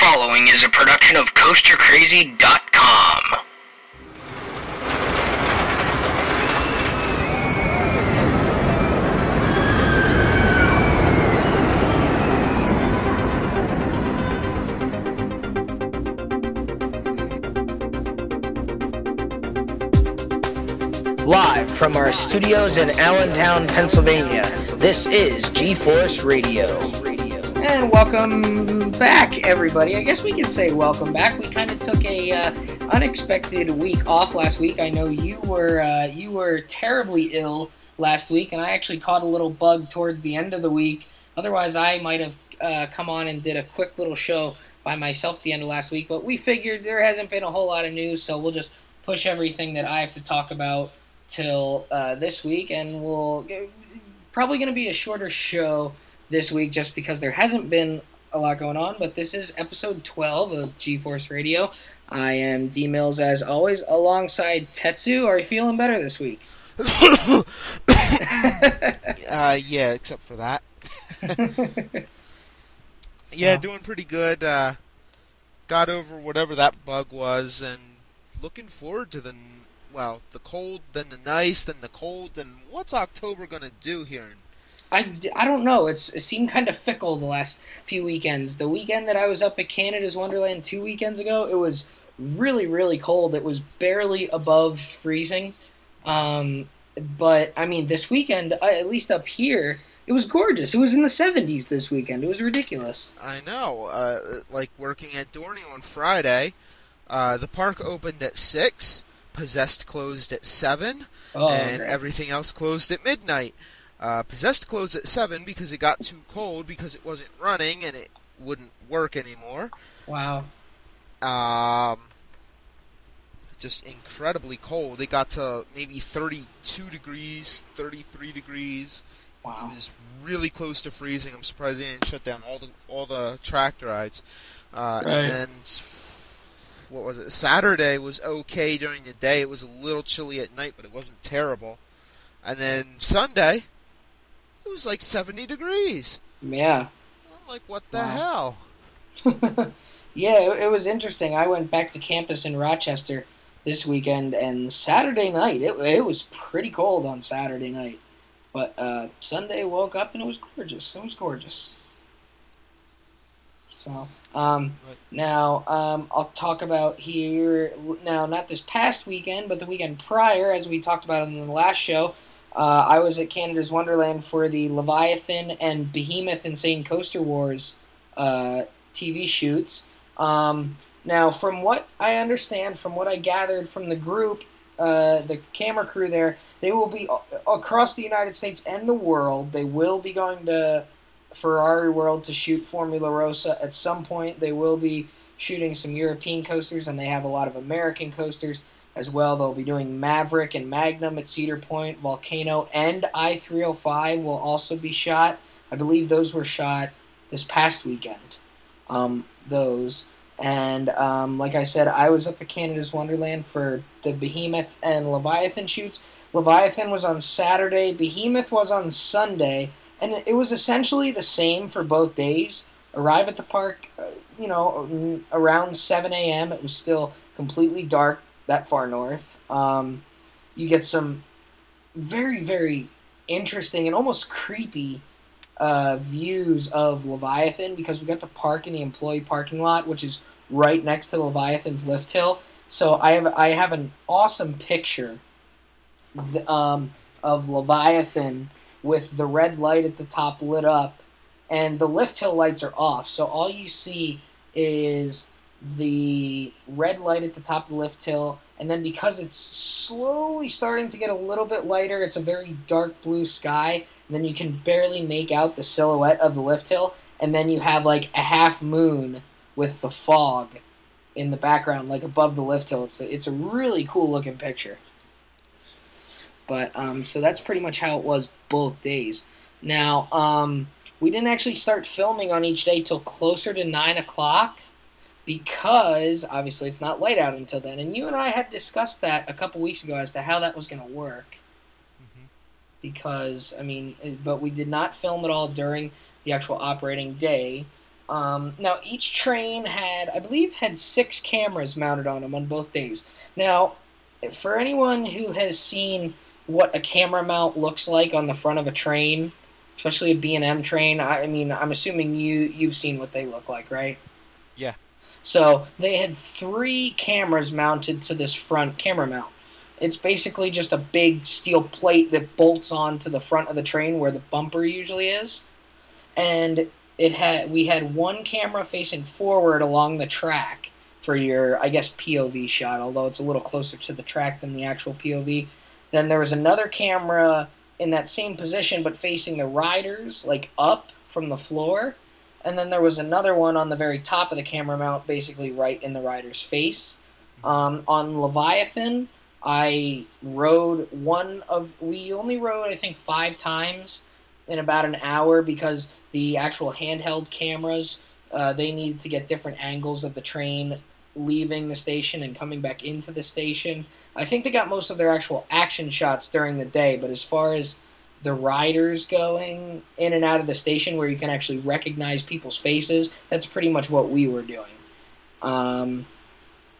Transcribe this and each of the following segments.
following is a production of CoasterCrazy.com. Live from our studios in Allentown, Pennsylvania, this is G-Force Radio. And welcome back, everybody. I guess we could say welcome back. We kind of took a uh, unexpected week off last week. I know you were uh, you were terribly ill last week, and I actually caught a little bug towards the end of the week. Otherwise, I might have uh, come on and did a quick little show by myself at the end of last week. But we figured there hasn't been a whole lot of news, so we'll just push everything that I have to talk about till uh, this week, and we'll probably going to be a shorter show this week just because there hasn't been a lot going on. But this is episode 12 of G Force Radio. I am D Mills as always, alongside Tetsu. Are you feeling better this week? uh, yeah, except for that. yeah, doing pretty good. Uh, got over whatever that bug was, and looking forward to the well, the cold, then the nice, then the cold, then what's October gonna do here? I, I don't know. It's it seemed kind of fickle the last few weekends. The weekend that I was up at Canada's Wonderland two weekends ago, it was really really cold. It was barely above freezing. Um, but I mean, this weekend, uh, at least up here, it was gorgeous. It was in the 70s this weekend. It was ridiculous. I know. Uh, like working at Dorney on Friday, uh, the park opened at six. Possessed closed at seven, Oh, and great. everything else closed at midnight. Uh, Possessed closed at seven because it got too cold because it wasn't running and it wouldn't work anymore. Wow. Um, just incredibly cold. It got to maybe 32 degrees, 33 degrees. Wow. It was really close to freezing. I'm surprised they didn't shut down all the all the tractor rides. Uh, Right. And then what was it? Saturday was okay during the day. It was a little chilly at night, but it wasn't terrible. And then Sunday, it was like 70 degrees. Yeah. I'm like, what the Wow. hell? yeah, it, it was interesting. I went back to campus in Rochester this weekend, and Saturday night, it, it was pretty cold on Saturday night. But uh, Sunday, woke up and it was gorgeous. It was gorgeous. So, um, Right. now um, I'll talk about here now, not this past weekend, but the weekend prior, as we talked about in the last show. Uh, I was at Canada's Wonderland for the Leviathan and Behemoth Insane Coaster Wars uh, TV shoots. Um, now, from what I understand, from what I gathered from the group, uh, the camera crew there, they will be across the United States and the world. They will be going to Ferrari World to shoot Formula Rosa at some point. They will be shooting some European coasters, and they have a lot of American coasters as well. They'll be doing Maverick and Magnum at Cedar Point, Volcano, and I 305 will also be shot. I believe those were shot this past weekend. Um, those. And um, like I said, I was up at Canada's Wonderland for the Behemoth and Leviathan shoots. Leviathan was on Saturday, Behemoth was on Sunday, and it was essentially the same for both days. Arrive at the park, uh, you know, around 7 a.m. It was still completely dark that far north. Um, you get some very, very interesting and almost creepy uh, views of Leviathan because we got to park in the employee parking lot, which is right next to Leviathan's lift hill. So I have I have an awesome picture um, of Leviathan with the red light at the top lit up, and the lift hill lights are off. So all you see is the red light at the top of the lift hill, and then because it's slowly starting to get a little bit lighter, it's a very dark blue sky. And then you can barely make out the silhouette of the lift hill, and then you have like a half moon with the fog in the background, like above the lift hill. It's a, it's a really cool looking picture. But um, so that's pretty much how it was both days. Now, um, we didn't actually start filming on each day till closer to nine o'clock because obviously it's not light out until then. And you and I had discussed that a couple weeks ago as to how that was going to work. Because I mean, but we did not film it all during the actual operating day. Um, now each train had, I believe, had six cameras mounted on them on both days. Now, for anyone who has seen what a camera mount looks like on the front of a train, especially a B&M train, I, I mean, I'm assuming you you've seen what they look like, right? Yeah. So they had three cameras mounted to this front camera mount. It's basically just a big steel plate that bolts onto the front of the train where the bumper usually is. And it had we had one camera facing forward along the track for your I guess POV shot, although it's a little closer to the track than the actual POV. Then there was another camera in that same position but facing the riders like up from the floor. And then there was another one on the very top of the camera mount, basically right in the rider's face. Um, on Leviathan, I rode one of. We only rode, I think, five times in about an hour because the actual handheld cameras uh, they needed to get different angles of the train leaving the station and coming back into the station. I think they got most of their actual action shots during the day, but as far as the riders going in and out of the station where you can actually recognize people's faces, that's pretty much what we were doing. Um,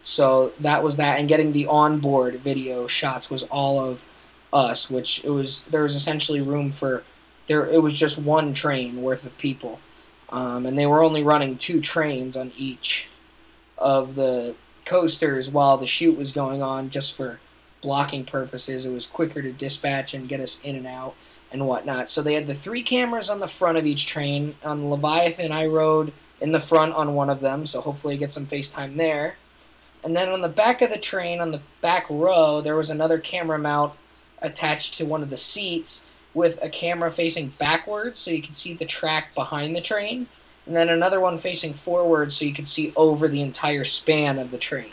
so that was that, and getting the onboard video shots was all of us, which it was there was essentially room for there. It was just one train worth of people, um, and they were only running two trains on each of the coasters while the shoot was going on, just for blocking purposes. It was quicker to dispatch and get us in and out and whatnot. So they had the three cameras on the front of each train. On Leviathan, I rode in the front on one of them, so hopefully I get some FaceTime there. And then on the back of the train, on the back row, there was another camera mount attached to one of the seats with a camera facing backwards so you could see the track behind the train. And then another one facing forward so you could see over the entire span of the train.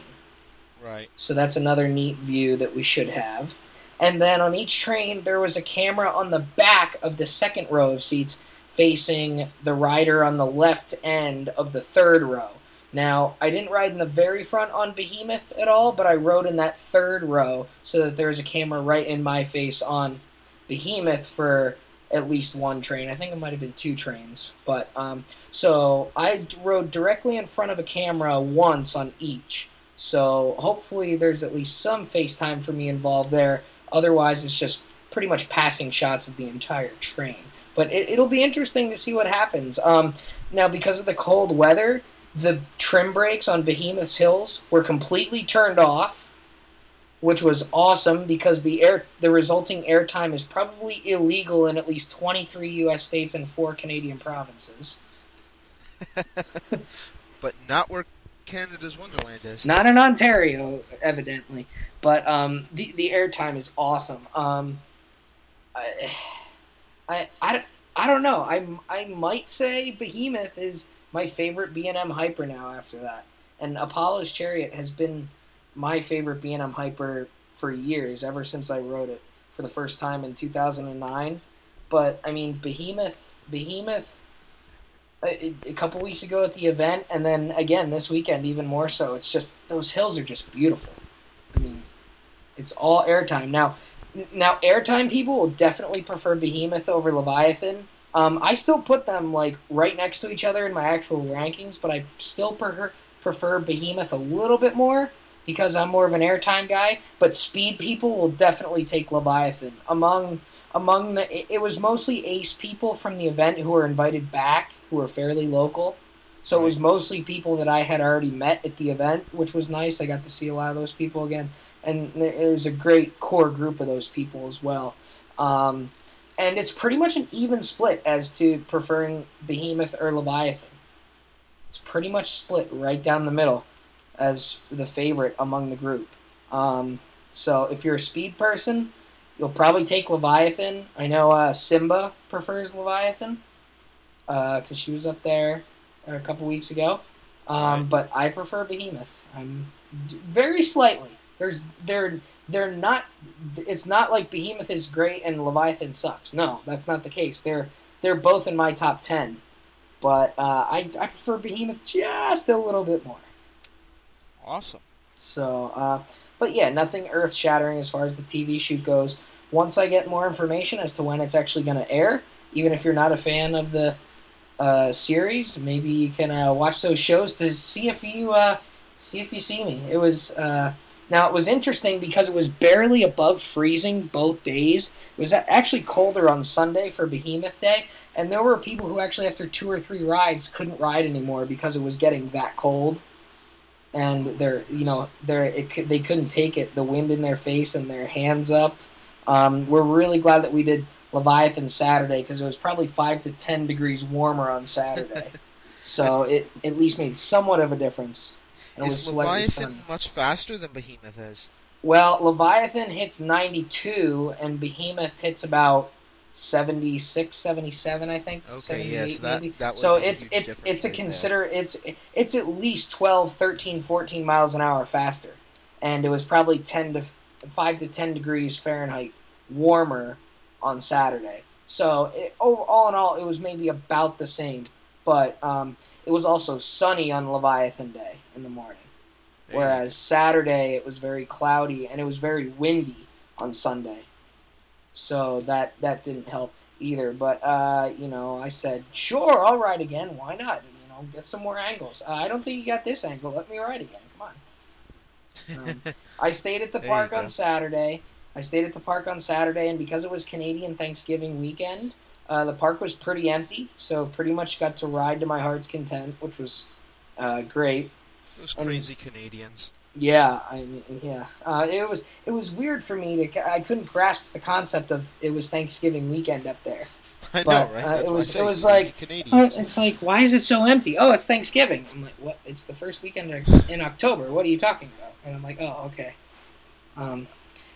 Right. So that's another neat view that we should have. And then on each train, there was a camera on the back of the second row of seats facing the rider on the left end of the third row. Now, I didn't ride in the very front on Behemoth at all, but I rode in that third row so that there was a camera right in my face on Behemoth for at least one train. I think it might have been two trains. But um, so I rode directly in front of a camera once on each. So hopefully there's at least some FaceTime for me involved there. Otherwise, it's just pretty much passing shots of the entire train. But it, will be interesting to see what happens. Um, now, because of the cold weather, the trim brakes on Behemoth's Hills were completely turned off, which was awesome because the air the resulting airtime is probably illegal in at least 23 U.S. states and four Canadian provinces. but not where Canada's Wonderland is. Not in Ontario, evidently. But um, the the airtime is awesome. Um, I, I, I, I don't know. I, I might say Behemoth is my favorite B&M hyper now after that. And Apollo's Chariot has been my favorite B&M hyper for years, ever since I wrote it for the first time in 2009. But I mean, Behemoth, Behemoth, a, couple weeks ago at the event, and then again this weekend, even more so. It's just those hills are just beautiful. I mean, it's all airtime now. Now, airtime people will definitely prefer Behemoth over Leviathan. Um, I still put them like right next to each other in my actual rankings, but I still prefer prefer Behemoth a little bit more because I'm more of an airtime guy. But speed people will definitely take Leviathan among among the. It, it was mostly Ace people from the event who were invited back, who were fairly local. So it was mostly people that I had already met at the event, which was nice. I got to see a lot of those people again and there's a great core group of those people as well. Um, and it's pretty much an even split as to preferring Behemoth or Leviathan. It's pretty much split right down the middle as the favorite among the group. Um, so if you're a speed person, you'll probably take Leviathan. I know uh, Simba prefers Leviathan because uh, she was up there a couple weeks ago. Um, but I prefer Behemoth. I'm very slightly. There's they're they're not. It's not like Behemoth is great and Leviathan sucks. No, that's not the case. They're they're both in my top ten, but uh, I I prefer Behemoth just a little bit more. Awesome. So, uh, but yeah, nothing earth shattering as far as the TV shoot goes. Once I get more information as to when it's actually going to air, even if you're not a fan of the uh, series. Maybe you can uh, watch those shows to see if you uh, see if you see me. It was uh, now it was interesting because it was barely above freezing both days. It was actually colder on Sunday for Behemoth Day, and there were people who actually after two or three rides couldn't ride anymore because it was getting that cold. And they're you know they're it, they couldn't take it. The wind in their face and their hands up. Um, we're really glad that we did Leviathan Saturday because it was probably five to ten degrees warmer on Saturday, so it at least made somewhat of a difference. And it was Is Leviathan much faster than Behemoth is? Well, Leviathan hits 92, and Behemoth hits about 76, 77, I think. Okay, 78 yeah, so that- maybe. that so it's it's it's a consider it's it's at least 12, 13, 14 miles an hour faster, and it was probably 10 to 5 to 10 degrees Fahrenheit warmer on Saturday. So it, oh, all in all, it was maybe about the same, but um, it was also sunny on Leviathan Day in the morning. You Whereas Saturday it was very cloudy and it was very windy on Sunday, so that that didn't help either. But uh, you know, I said, sure, I'll ride again. Why not? You know, get some more angles. Uh, I don't think you got this angle. Let me ride again. Come on. Um, I stayed at the park on Saturday. I stayed at the park on Saturday, and because it was Canadian Thanksgiving weekend, uh, the park was pretty empty. So pretty much got to ride to my heart's content, which was uh, great. Those and- crazy Canadians. Yeah, I mean, yeah. Uh, it was it was weird for me to I couldn't grasp the concept of it was Thanksgiving weekend up there. I know, But, right? uh, it why I was- it was like, Canadians. it's like why is it so empty? Oh, it's Thanksgiving. I'm like, what? It's the first weekend in October. What are you talking about? And I'm like, oh, okay. Um,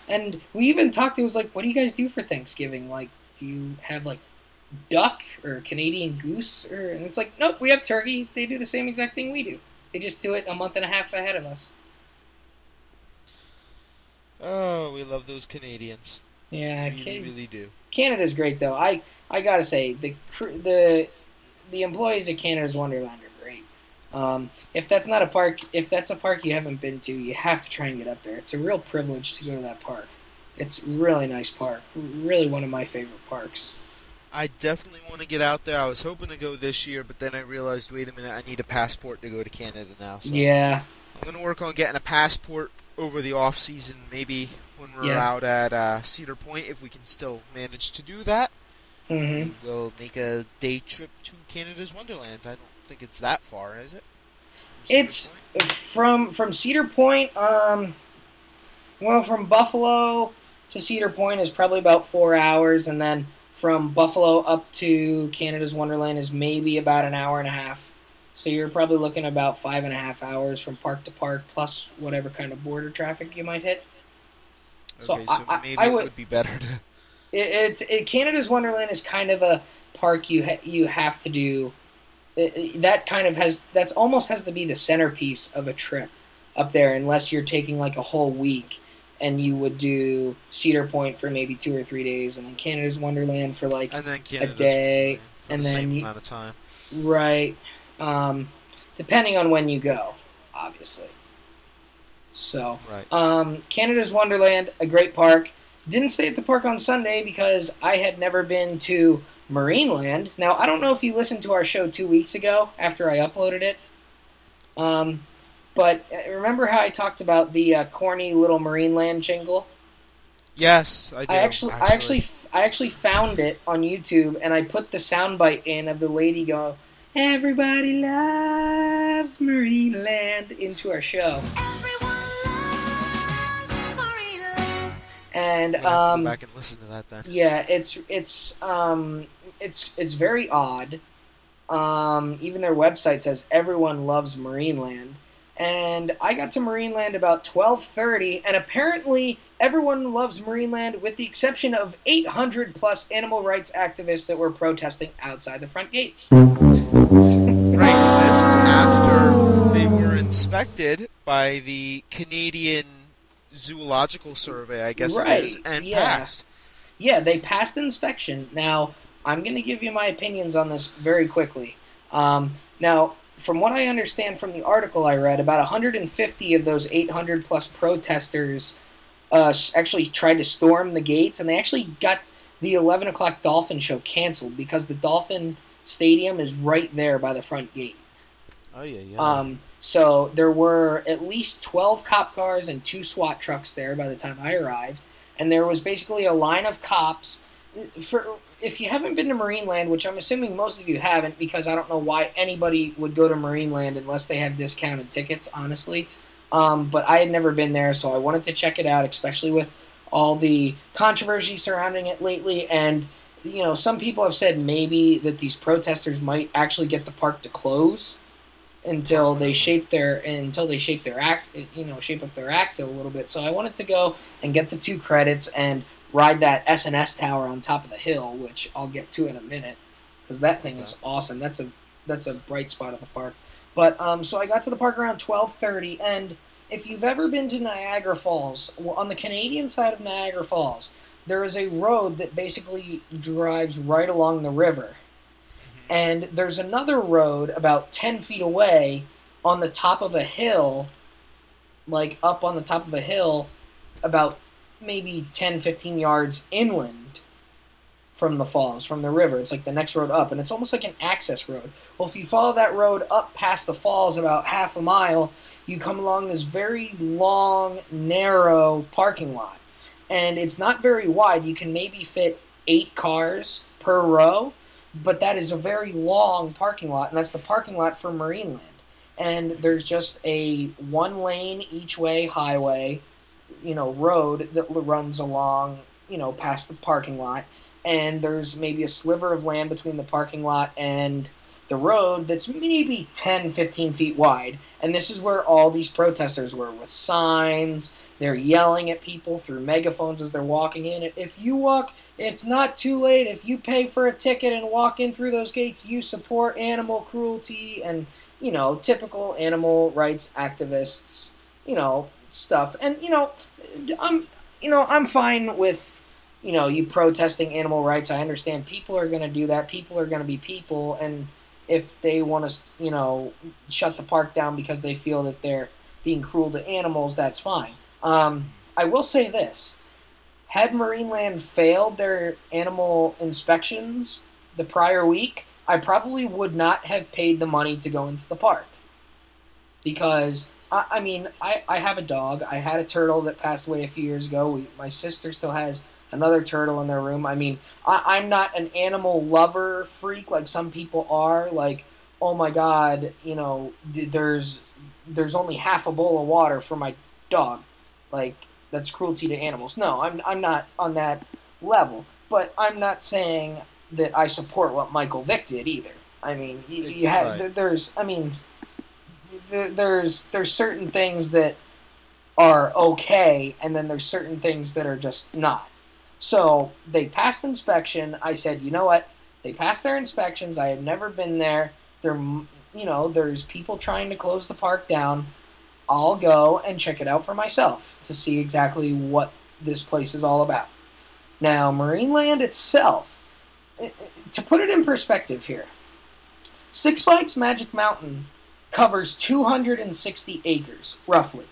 and we even talked. It was like, what do you guys do for Thanksgiving? Like, do you have like duck or Canadian goose? Or and it's like, nope, we have turkey. They do the same exact thing we do. They just do it a month and a half ahead of us. Oh, we love those Canadians. Yeah, We really, really do. Canada's great though. I I gotta say the the the employees at Canada's Wonderland are great. Um, if that's not a park, if that's a park you haven't been to, you have to try and get up there. It's a real privilege to go to that park. It's a really nice park. Really one of my favorite parks. I definitely want to get out there. I was hoping to go this year, but then I realized, wait a minute, I need a passport to go to Canada now. So Yeah, I'm gonna work on getting a passport over the off season. Maybe when we're Yeah. out at uh, Cedar Point, if we can still manage to do that, hmm we'll make a day trip to Canada's Wonderland. I don't think it's that far, is it? From It's Point? from from Cedar Point. Um, well, from Buffalo to Cedar Point is probably about four hours, and then from Buffalo up to Canada's Wonderland is maybe about an hour and a half. So you're probably looking about five and a half hours from park to park, plus whatever kind of border traffic you might hit. so okay, so I- I- maybe I it would- would be better to. It, it's it, Canada's Wonderland is kind of a park you ha- you have to do. It, that kind of has that's almost has to be the centerpiece of a trip up there, unless you're taking like a whole week and you would do Cedar Point for maybe two or three days, and then Canada's Wonderland for like And then Canada's day, for and the then same you- amount of time. right, um, depending on when you go, obviously. So. Right. Um, Canada's Wonderland, a great park. Didn't stay at the park on Sunday because I had never been to Marineland. Now, I don't know if you listened to our show two weeks ago after I uploaded it. Um, but uh, remember how I talked about the uh, corny little Marineland jingle? Yes, I do. I actually, I actually, f- I actually found it on YouTube, and I put the soundbite in of the lady go, "Everybody loves Marineland" into our show, Everyone loves Marineland. and I'm have to um, go back and listen to that then. Yeah, it's it's um it's it's very odd. Um, even their website says everyone loves Marineland, and I got to Marineland about twelve thirty, and apparently everyone loves Marineland with the exception of eight hundred plus animal rights activists that were protesting outside the front gates. Inspected by the Canadian Zoological Survey, I guess Right, it is, and yeah. passed. Yeah, they passed inspection. Now, I'm going to give you my opinions on this very quickly. Um, now, from what I understand from the article I read, about 150 of those 800 plus protesters uh, actually tried to storm the gates, and they actually got the 11 o'clock dolphin show canceled because the dolphin stadium is right there by the front gate. Oh yeah, yeah. Um, so there were at least 12 cop cars and two SWAT trucks there by the time I arrived. And there was basically a line of cops. For If you haven't been to Marineland, which I'm assuming most of you haven't, because I don't know why anybody would go to Marineland unless they have discounted tickets, honestly. Um, but I had never been there, so I wanted to check it out, especially with all the controversy surrounding it lately. And, you know, some people have said maybe that these protesters might actually get the park to close until they shape their until they shape their act you know shape up their act a little bit. So i wanted to go and get the two credits and ride that S&S tower on top of the hill which i'll get to in a minute because that thing is awesome. That's a that's a bright spot of the park. But um so i got to the park around 12.30 and if you've ever been to niagara falls on the canadian side of niagara falls there is a road that basically drives right along the river and there's another road about 10 feet away on the top of a hill like up on the top of a hill about maybe 10 15 yards inland from the falls from the river. It's like the next road up and it's almost like an access road. Well if you follow that road up past the falls about half a mile you come along this very long narrow parking lot. And it's not very wide. You can maybe fit eight cars per row but that is a very long parking lot, and that's the parking lot for Marineland. And there's just a one lane each way highway, you know, road that runs along, you know, past the parking lot. And there's maybe a sliver of land between the parking lot and the road that's maybe 10, 15 feet wide. And this is where all these protesters were with signs. They're yelling at people through megaphones as they're walking in. If you walk, it's not too late. If you pay for a ticket and walk in through those gates, you support animal cruelty and, you know, typical animal rights activists, you know, stuff. And, you know, I'm, you know, I'm fine with, you know, you protesting animal rights. I understand people are going to do that. People are going to be people. And if they want to, you know, shut the park down because they feel that they're being cruel to animals, that's fine. Um, I will say this had Marineland failed their animal inspections the prior week, I probably would not have paid the money to go into the park. Because, I, I mean, I, I have a dog. I had a turtle that passed away a few years ago. We, my sister still has another turtle in their room. I mean, I, I'm not an animal lover freak like some people are. Like, oh my god, you know, th- there's there's only half a bowl of water for my dog. Like, that's cruelty to animals. No, I'm I'm not on that level. But I'm not saying that I support what Michael Vick did either. I mean, you, you have there's I mean, there, there's there's certain things that are okay, and then there's certain things that are just not. So they passed inspection. I said, you know what? They passed their inspections. I had never been there. There, you know, there's people trying to close the park down. I'll go and check it out for myself to see exactly what this place is all about. Now, Marineland itself, to put it in perspective here, Six Flags Magic Mountain covers 260 acres, roughly.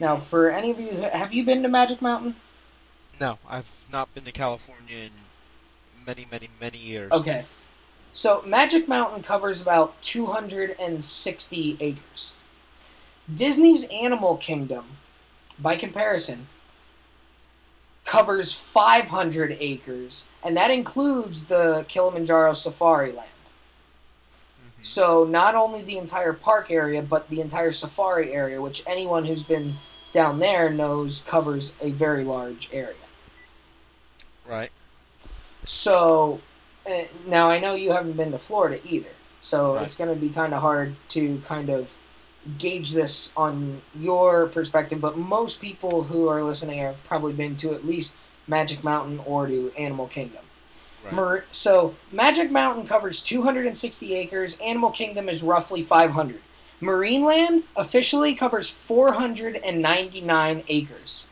Now, mm-hmm. for any of you, have you been to Magic Mountain? No, I've not been to California in many, many, many years. Okay. So Magic Mountain covers about 260 acres. Disney's Animal Kingdom, by comparison, covers 500 acres, and that includes the Kilimanjaro Safari Land. Mhm. So not only the entire park area, but the entire safari area, which anyone who's been down there knows covers a very large area. Right. So uh, now I know you haven't been to Florida either, so Right. it's going to be kind of hard to kind of gauge this on your perspective. But most people who are listening have probably been to at least Magic Mountain or to Animal Kingdom. Right. So Magic Mountain covers 260 acres. Animal Kingdom is roughly 500. Marineland officially covers 499 acres.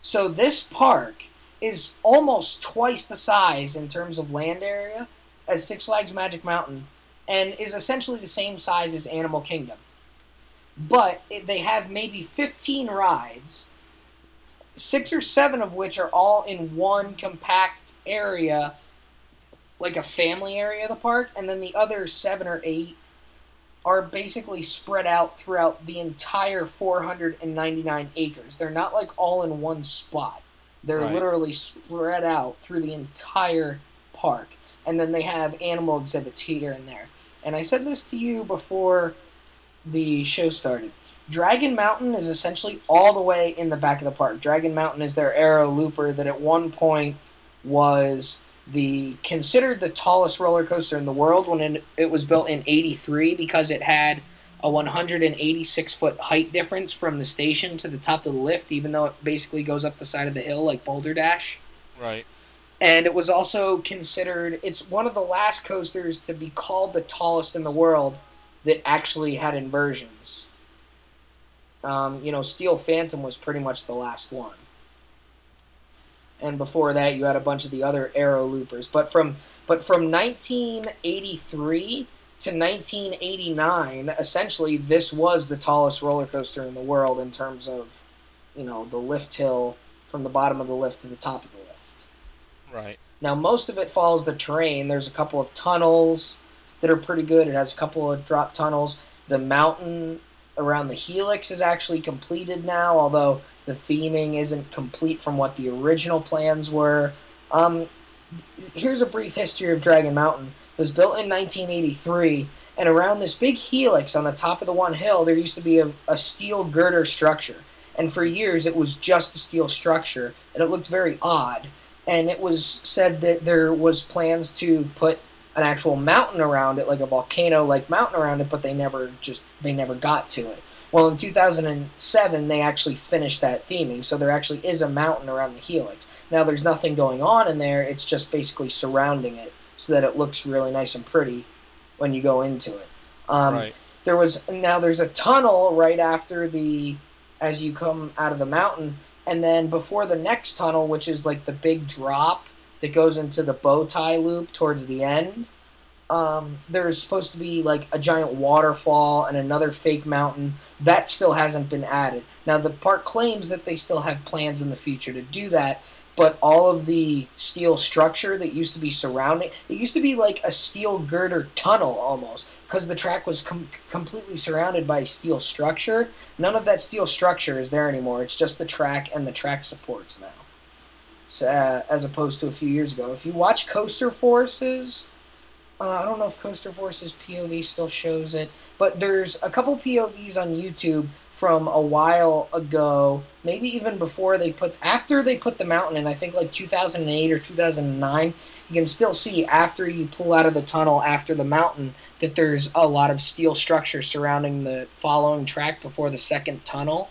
So this park is almost twice the size in terms of land area as Six Flags Magic Mountain and is essentially the same size as Animal Kingdom. But it, they have maybe 15 rides, six or seven of which are all in one compact area like a family area of the park, and then the other seven or eight are basically spread out throughout the entire 499 acres. They're not like all in one spot. They're Right. literally spread out through the entire park. And then they have animal exhibits here and there. And I said this to you before the show started. Dragon Mountain is essentially all the way in the back of the park. Dragon Mountain is their arrow looper that at one point was the considered the tallest roller coaster in the world when it, it was built in 83 because it had a 186 foot height difference from the station to the top of the lift even though it basically goes up the side of the hill like Boulder Dash. Right. and it was also considered it's one of the last coasters to be called the tallest in the world that actually had inversions. Um, you know steel phantom was pretty much the last one. And before that you had a bunch of the other arrow loopers but from but from 1983 to 1989 essentially this was the tallest roller coaster in the world in terms of you know the lift hill from the bottom of the lift to the top of the lift Right. now, most of it follows the terrain. There's a couple of tunnels that are pretty good. It has a couple of drop tunnels. The mountain around the helix is actually completed now, although the theming isn't complete from what the original plans were. Um, here's a brief history of Dragon Mountain. Was built in 1983, and around this big helix on the top of the one hill, there used to be a, a steel girder structure. And for years, it was just a steel structure, and it looked very odd. And it was said that there was plans to put an actual mountain around it like a volcano like mountain around it but they never just they never got to it. Well in 2007 they actually finished that theming so there actually is a mountain around the helix. Now there's nothing going on in there. It's just basically surrounding it so that it looks really nice and pretty when you go into it um, right. there was now there's a tunnel right after the as you come out of the mountain and then before the next tunnel which is like the big drop that goes into the bow tie loop towards the end um, there's supposed to be like a giant waterfall and another fake mountain that still hasn't been added now the park claims that they still have plans in the future to do that but all of the steel structure that used to be surrounding it used to be like a steel girder tunnel almost because the track was com- completely surrounded by steel structure. None of that steel structure is there anymore. It's just the track and the track supports now. So, uh, as opposed to a few years ago. If you watch CoasterForce's uh, i don't know if CoasterForce's pov still shows it but there's a couple povs on youtube from a while ago maybe even before they put after they put the mountain in i think like 2008 or 2009 you can still see after you pull out of the tunnel after the mountain that there's a lot of steel structure surrounding the following track before the second tunnel.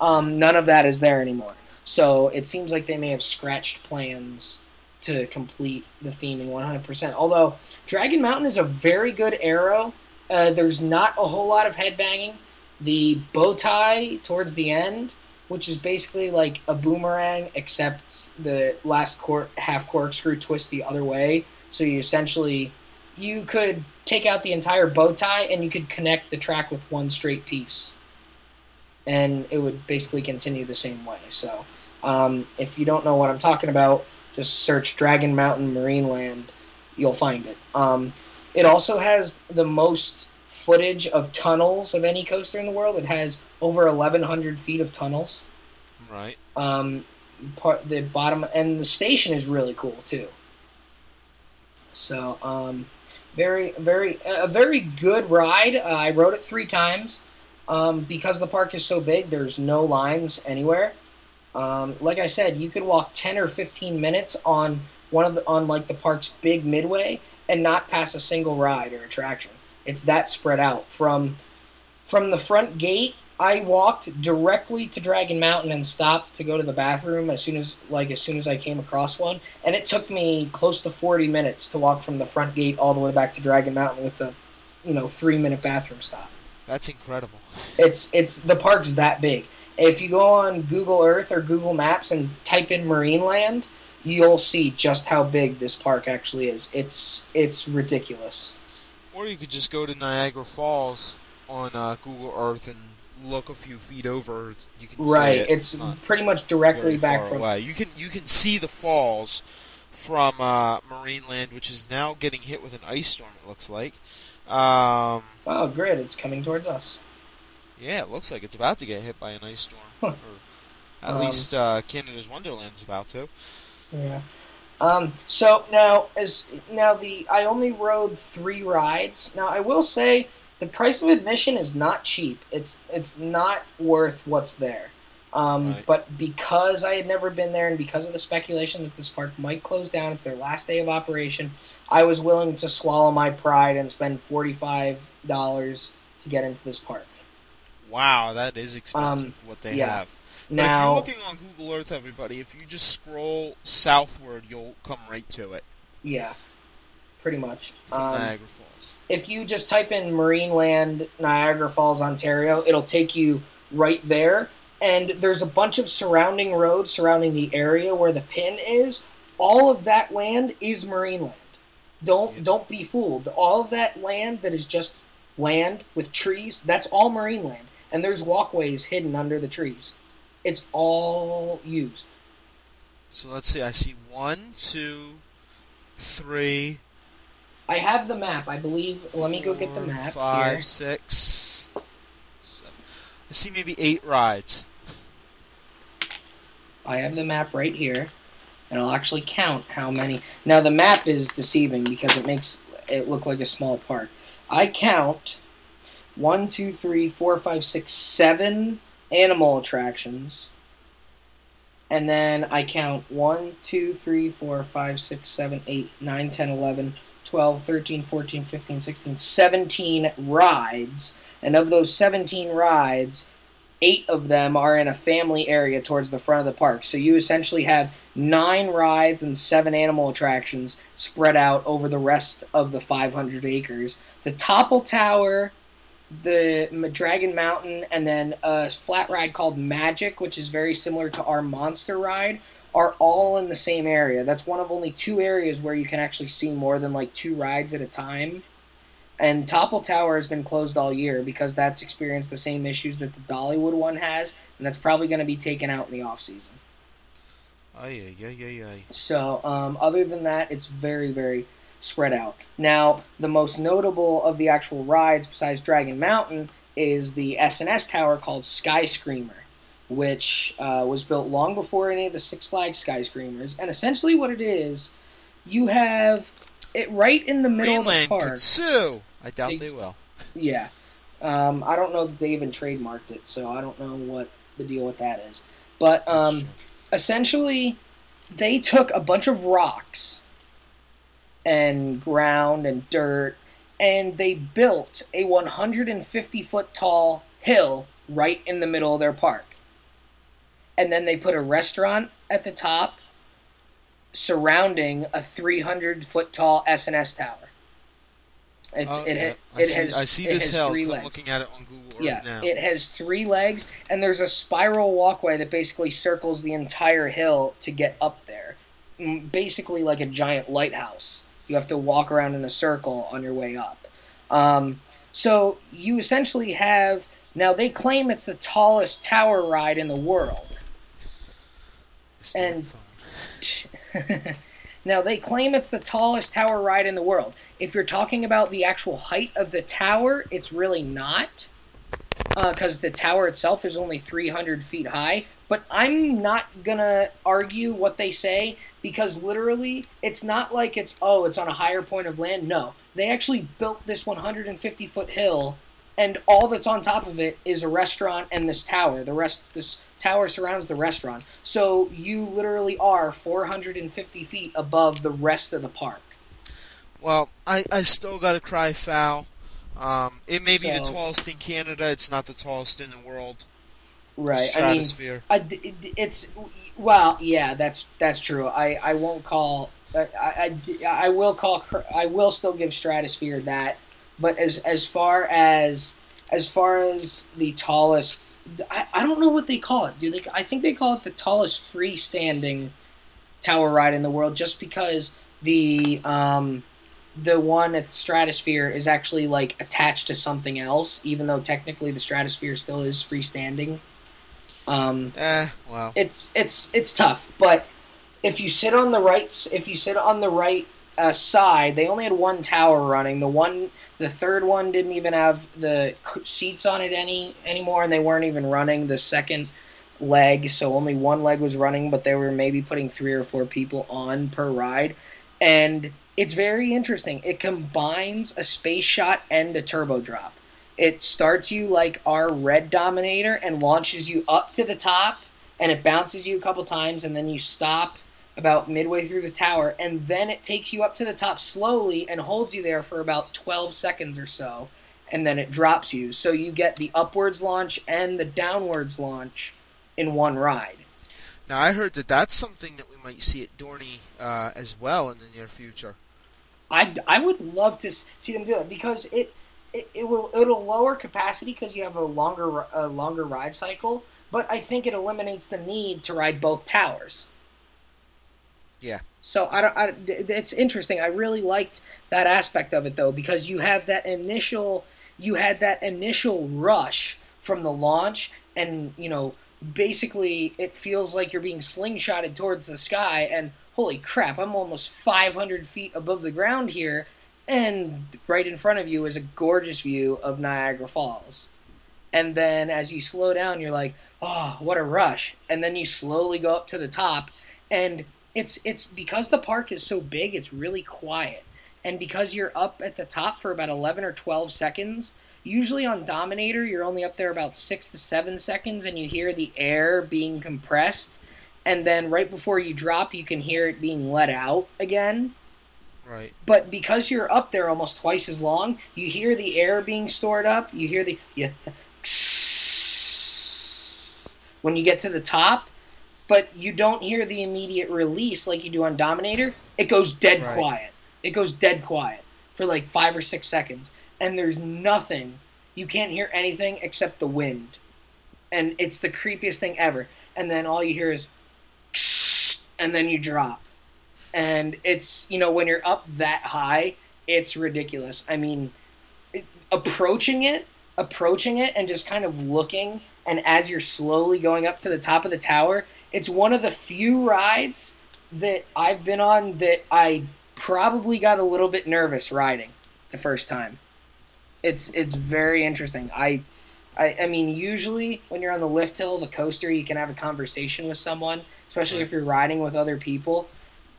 Um, none of that is there anymore. So it seems like they may have scratched plans to complete the theming 100% although dragon mountain is a very good arrow. Uh, there's not a whole lot of headbanging the bow tie towards the end, which is basically like a boomerang, except the last cor- half corkscrew twist the other way. So you essentially you could take out the entire bow tie and you could connect the track with one straight piece, and it would basically continue the same way. So um, if you don't know what I'm talking about, just search Dragon Mountain Marineland, you'll find it. Um, it also has the most footage of tunnels of any coaster in the world. It has over 1,100 feet of tunnels. Right. Um, part the bottom and the station is really cool too. So, um, very, very, a very good ride. Uh, I rode it three times. Um, because the park is so big, there's no lines anywhere. Um, like I said, you could walk 10 or 15 minutes on one of the on like the park's big midway and not pass a single ride or attraction. It's that spread out from from the front gate. I walked directly to Dragon Mountain and stopped to go to the bathroom as soon as like as soon as I came across one, and it took me close to 40 minutes to walk from the front gate all the way back to Dragon Mountain with a you know 3 minute bathroom stop. That's incredible. It's it's the park's that big. If you go on Google Earth or Google Maps and type in Marineland, you'll see just how big this park actually is. It's it's ridiculous. Or you could just go to Niagara Falls on uh, Google Earth and look a few feet over. You can see Right. it. It's not pretty much directly back from away. You can you can see the falls from uh, Marineland, which is now getting hit with an ice storm. It looks like. Um, Oh, great! It's coming towards us. yeah, it looks like it's about to get hit by an ice storm. Huh. Or at Um, least uh, Canada's Wonderland is about to. Yeah. Um, so now, as now the I only rode three rides. Now I will say the price of admission is not cheap. It's it's not worth what's there. Um, Right. But because I had never been there, and because of the speculation that this park might close down, it's their last day of operation. I was willing to swallow my pride and spend forty five dollars to get into this park. Wow, that is expensive for what they Um, yeah. have. But Now, if you're looking on Google Earth, everybody, if you just scroll southward, you'll come right to it yeah, pretty much. from Um, Niagara Falls. if you just type in Marineland Niagara Falls, Ontario, it'll take you right there. And there's a bunch of surrounding roads surrounding the area where the pin is. All of that land is Marineland. Don't Yeah. don't be fooled. All of that land that is just land with trees, that's all Marineland. And there's walkways hidden under the trees. It's all used. So let's see. I see one, two, three, I have the map, I believe. Let me go get the map Five, here. six, seven. I see maybe eight rides. I have the map right here, and I'll actually count how many. Now the map is deceiving because it makes it look like a small park. I count one, two, three, four, five, six, seven animal attractions, and then I count one, two, three, four, five, six, seven, eight, nine, ten, eleven, twelve, thirteen, fourteen, fifteen, sixteen, seventeen rides. And of those 17 rides, eight of them are in a family area towards the front of the park. So you essentially have nine rides and seven animal attractions spread out over the rest of the 500 acres. The Topple Tower, the Dragon Mountain, and then a flat ride called Magic, which is very similar to our Monster ride, are all in the same area. That's one of only two areas where you can actually see more than like two rides at a time. And Topple Tower has been closed all year because that's experienced the same issues that the Dollywood one has, and that's probably going to be taken out in the off season. Ay, ay, ay, ay, ay. So, um, other than that, it's very, very spread out. Now, the most notable of the actual rides, besides Dragon Mountain, is the S&S tower called Sky Screamer, which uh, was built long before any of the Six Flags Sky Screamers. And essentially, what it is, you have it right in the middle Greenland of the park. could sue. I doubt They- they will. Yeah. Um, I don't know that they even trademarked it, so I don't know what the deal with that is. But um, essentially, they took a bunch of rocks and ground and dirt, and they built a 150 foot tall hill right in the middle of their park. And then they put a restaurant at the top surrounding a 300 foot tall S&S tower. It's Oh, it, yeah. it see, has I see this has hill. three 'cause I'm looking at it on Google Earth Yeah, now. it has three legs, and there's a spiral walkway that basically circles the entire hill to get up there. Basically, like a giant lighthouse. You have to walk around in a circle on your way up. Um, so you essentially have now they claim it's the tallest tower ride in the world. This and- now they claim it's the tallest tower ride in the world. If you're talking about the actual height of the tower, it's really not, because the tower itself is only 300 feet high. But I'm not gonna argue what they say because literally, it's not like it's oh, it's on a higher point of land. No, they actually built this 150 foot hill, and all that's on top of it is a restaurant and this tower. The rest, this tower surrounds the restaurant. So you literally are 450 feet above the rest of the park. Well, I, I still got to cry foul. Um, it may be the tallest in Canada. It's not the tallest in the world. Right. I mean, Stratosphere. I d it- it's well, yeah, that's that's true. I I won't call. I, I, I will call. I will still give Stratosphere that. But as as far as as far as the tallest, I, I don't know what they call it. Do they? I think they call it the tallest freestanding tower ride in the world, just because the um the one at the Stratosphere is actually like attached to something else, even though technically the Stratosphere still is freestanding. Um, eh, well. it's it's it's tough, but if you sit on the right, if you sit on the right uh, side, they only had one tower running. The one, the third one didn't even have the seats on it any anymore, and they weren't even running the second leg. So only one leg was running, but they were maybe putting three or four people on per ride, and it's very interesting. It combines a space shot and a turbo drop. It starts you like our red Dominator and launches you up to the top, and it bounces you a couple times, and then you stop about midway through the tower, and then it takes you up to the top slowly and holds you there for about 12 seconds or so, and then it drops you. So you get the upwards launch and the downwards launch in one ride. Now I heard that that's something that we might see at Dorney uh, as well in the near future. I, I would love to see them do it because it, it, it will it'll lower capacity because you have a longer a longer ride cycle, but I think it eliminates the need to ride both towers. Yeah. So I don't. I, it's interesting. I really liked that aspect of it though because you have that initial you had that initial rush from the launch and you know basically it feels like you're being slingshotted towards the sky and holy crap i'm almost 500 feet above the ground here and right in front of you is a gorgeous view of niagara falls. And then as you slow down you're like oh what a rush. And then you slowly go up to the top and it's it's because the park is so big it's really quiet. And because you're up at the top for about 11 or 12 seconds usually on dominator you're only up there about 6 to 7 seconds and you hear the air being compressed. And then right before you drop you can hear it being let out again Right. but because you're up there almost twice as long, you hear the air being stored up. You hear the yeah, when you get to the top, but you don't hear the immediate release like you do on Dominator. It goes dead Right. quiet. It goes dead quiet for like five or six seconds, and there's nothing. You can't hear anything except the wind, and it's the creepiest thing ever. And then all you hear is, and then you drop and it's you know when you're up that high it's ridiculous. I mean it, approaching it approaching it and just kind of looking and as you're slowly going up to the top of the tower it's one of the few rides that i've been on that i probably got a little bit nervous riding the first time. It's it's very interesting. I I, I mean, usually when you're on the lift hill of a coaster, you can have a conversation with someone, especially if you're riding with other people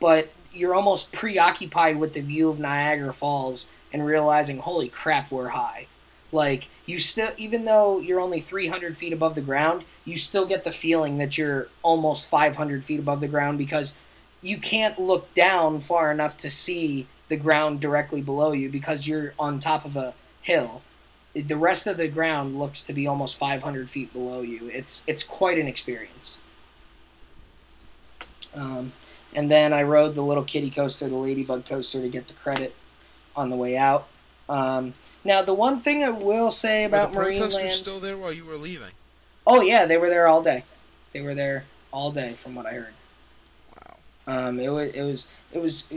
but you're almost preoccupied with the view of Niagara Falls and realizing, holy crap, we're high. Like you still, even though you're only 300 feet above the ground, you still get the feeling that you're almost 500 feet above the ground because you can't look down far enough to see the ground directly below you because you're on top of a hill. The rest of the ground looks to be almost 500 feet below you. It's it's quite an experience. Um, and then I rode the little kitty coaster, the Ladybug coaster, to get the credit on the way out. Um, now, the one thing I will say Were about the protesters Marineland. still there while you were leaving? Oh yeah, they were there all day. They were there all day, from what I heard. Wow. Um, it was it was it was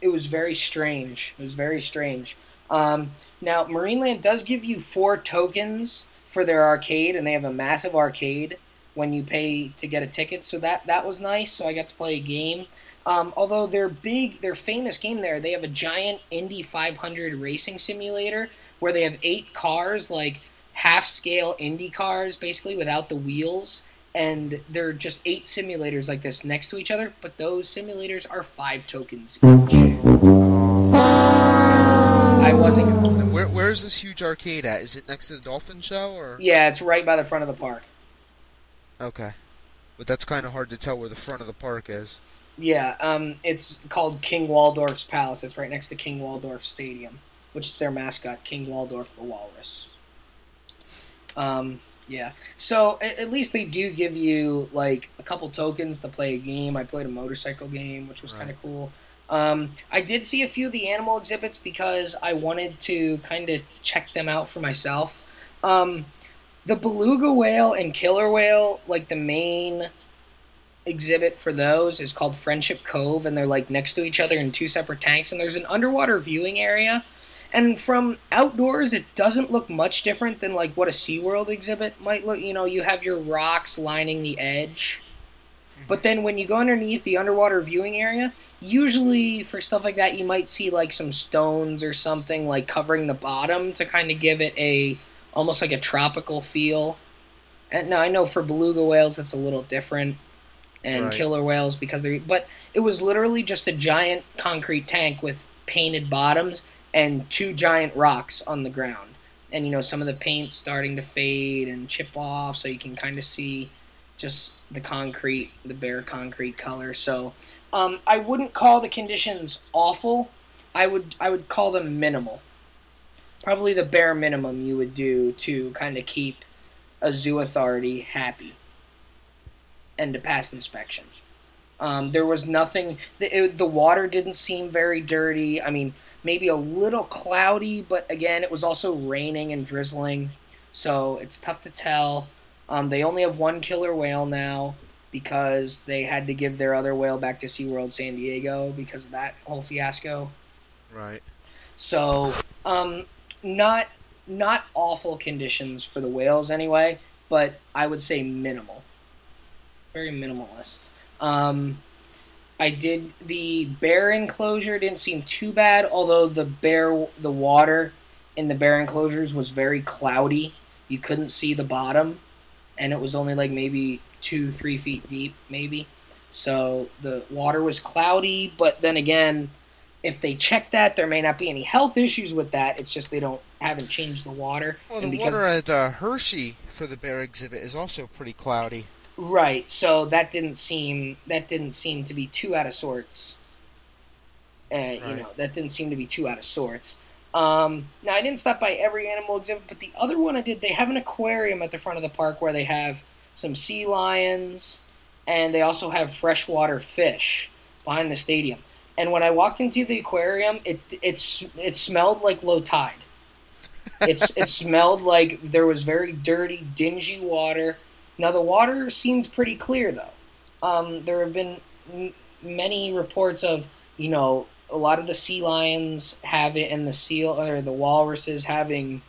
it was very strange. It was very strange. Um, now, Marineland does give you four tokens for their arcade, and they have a massive arcade when you pay to get a ticket. So that that was nice. So I got to play a game. Um, although their big, their famous game there, they have a giant Indy 500 racing simulator where they have eight cars, like half scale Indy cars, basically without the wheels. And they're just eight simulators like this next to each other, but those simulators are five tokens I wasn't. Where where's this huge arcade at? Is it next to the Dolphin Show or? Yeah, it's right by the front of the park. Okay. But that's kind of hard to tell where the front of the park is. Yeah, um, it's called King Waldorf's Palace. It's right next to King Waldorf Stadium, which is their mascot, King Waldorf the Walrus. Um, yeah. So at, at least they do give you like a couple tokens to play a game. I played a motorcycle game, which was kind of cool. Um, I did see a few of the animal exhibits because I wanted to kind of check them out for myself. Um, the beluga whale and killer whale, like the main exhibit for those is called Friendship Cove, and they're like next to each other in two separate tanks. And there's an underwater viewing area. And from outdoors, it doesn't look much different than like what a SeaWorld exhibit might look. You know, you have your rocks lining the edge, mm-hmm. But then when you go underneath the underwater viewing area, usually for stuff like that, you might see like some stones or something like covering the bottom to kind of give it a almost like a tropical feel. And now I know for beluga whales it's a little different, and Right. killer whales because they're. But it was literally just a giant concrete tank with painted bottoms and two giant rocks on the ground, and you know some of the paint starting to fade and chip off, so you can kind of see just the concrete, the bare concrete color. So um, I wouldn't call the conditions awful. I would I would call them minimal. Probably the bare minimum you would do to kind of keep a zoo authority happy and to pass inspection. Um, there was nothing. The, it, the water didn't seem very dirty. I mean, maybe a little cloudy, but again, it was also raining and drizzling, so it's tough to tell. Um, they only have one killer whale now because they had to give their other whale back to SeaWorld San Diego because of that whole fiasco. Right. So, um, not not awful conditions for the whales anyway, but I would say minimal, very minimalist. Um, I did the bear enclosure didn't seem too bad, although the bear the water in the bear enclosures was very cloudy. You couldn't see the bottom, and it was only like maybe two three feet deep, maybe. So the water was cloudy, but then again, if they check that, there may not be any health issues with that. It's just they don't haven't changed the water. Well, the water at uh, Hershey for the bear exhibit is also pretty cloudy. Right. So that didn't seem that didn't seem to be too out of sorts. Uh, You know that didn't seem to be too out of sorts. Um, now I didn't stop by every animal exhibit, but the other one I did. They have an aquarium at the front of the park where they have some sea lions, and they also have freshwater fish behind the stadium. And when I walked into the aquarium, it it's it smelled like low tide. It's it smelled like there was very dirty, dingy water. Now the water seemed pretty clear though. Um, there have been m- many reports of you know a lot of the sea lions having and the seal or the walruses having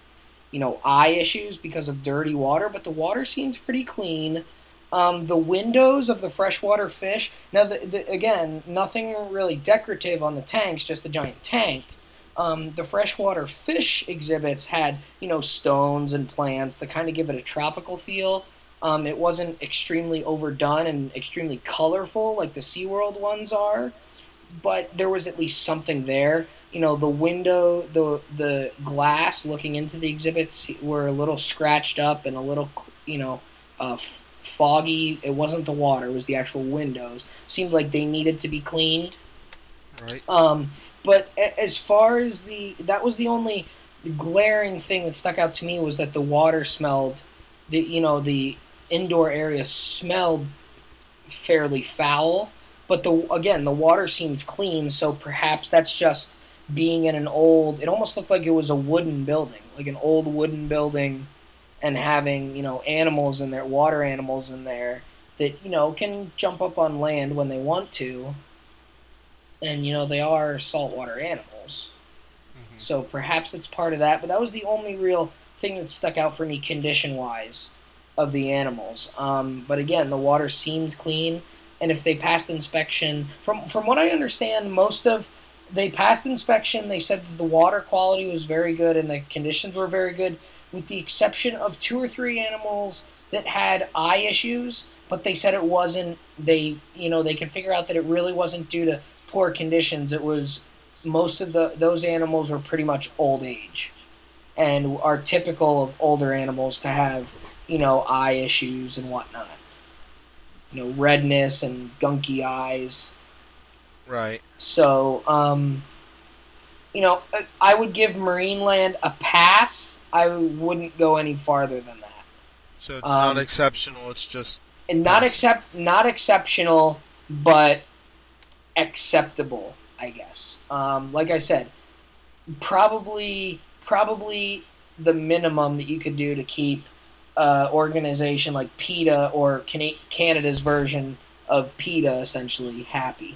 you know eye issues because of dirty water, but the water seems pretty clean. Um, the windows of the freshwater fish. Now, the, the, again, nothing really decorative on the tanks, just a giant tank. Um, the freshwater fish exhibits had, you know, stones and plants that kind of give it a tropical feel. Um, it wasn't extremely overdone and extremely colorful like the SeaWorld ones are, but there was at least something there. You know, the window, the the glass looking into the exhibits were a little scratched up and a little, you know, uh, foggy. It wasn't the water; it was the actual windows. Seemed like they needed to be cleaned. Right. Um, but a- as far as the that was the only glaring thing that stuck out to me was that the water smelled, the you know the indoor area smelled fairly foul. But the again the water seemed clean, so perhaps that's just being in an old. It almost looked like it was a wooden building, like an old wooden building, and having you know animals in there, water animals in there that you know can jump up on land when they want to and you know they are saltwater animals. Mhm. So perhaps it's part of that, but that was the only real thing that stuck out for me condition wise of the animals. Um, but again, the water seemed clean, and if they passed inspection, from from what I understand, most of they passed inspection. They said that the water quality was very good and the conditions were very good, with the exception of two or three animals that had eye issues. But they said it wasn't. They you know they could figure out that it really wasn't due to poor conditions. It was most of the those animals were pretty much old age, and are typical of older animals to have you know eye issues and whatnot. You know redness and gunky eyes. Right. So, um, you know, I- I would give Marineland a pass. I wouldn't go any farther than that. So it's Um, not exceptional. It's just And not accept, not exceptional, but acceptable, I guess. Um, like I said, probably, probably the minimum that you could do to keep uh, organization like PETA or Cana- Canada's version of PETA essentially happy.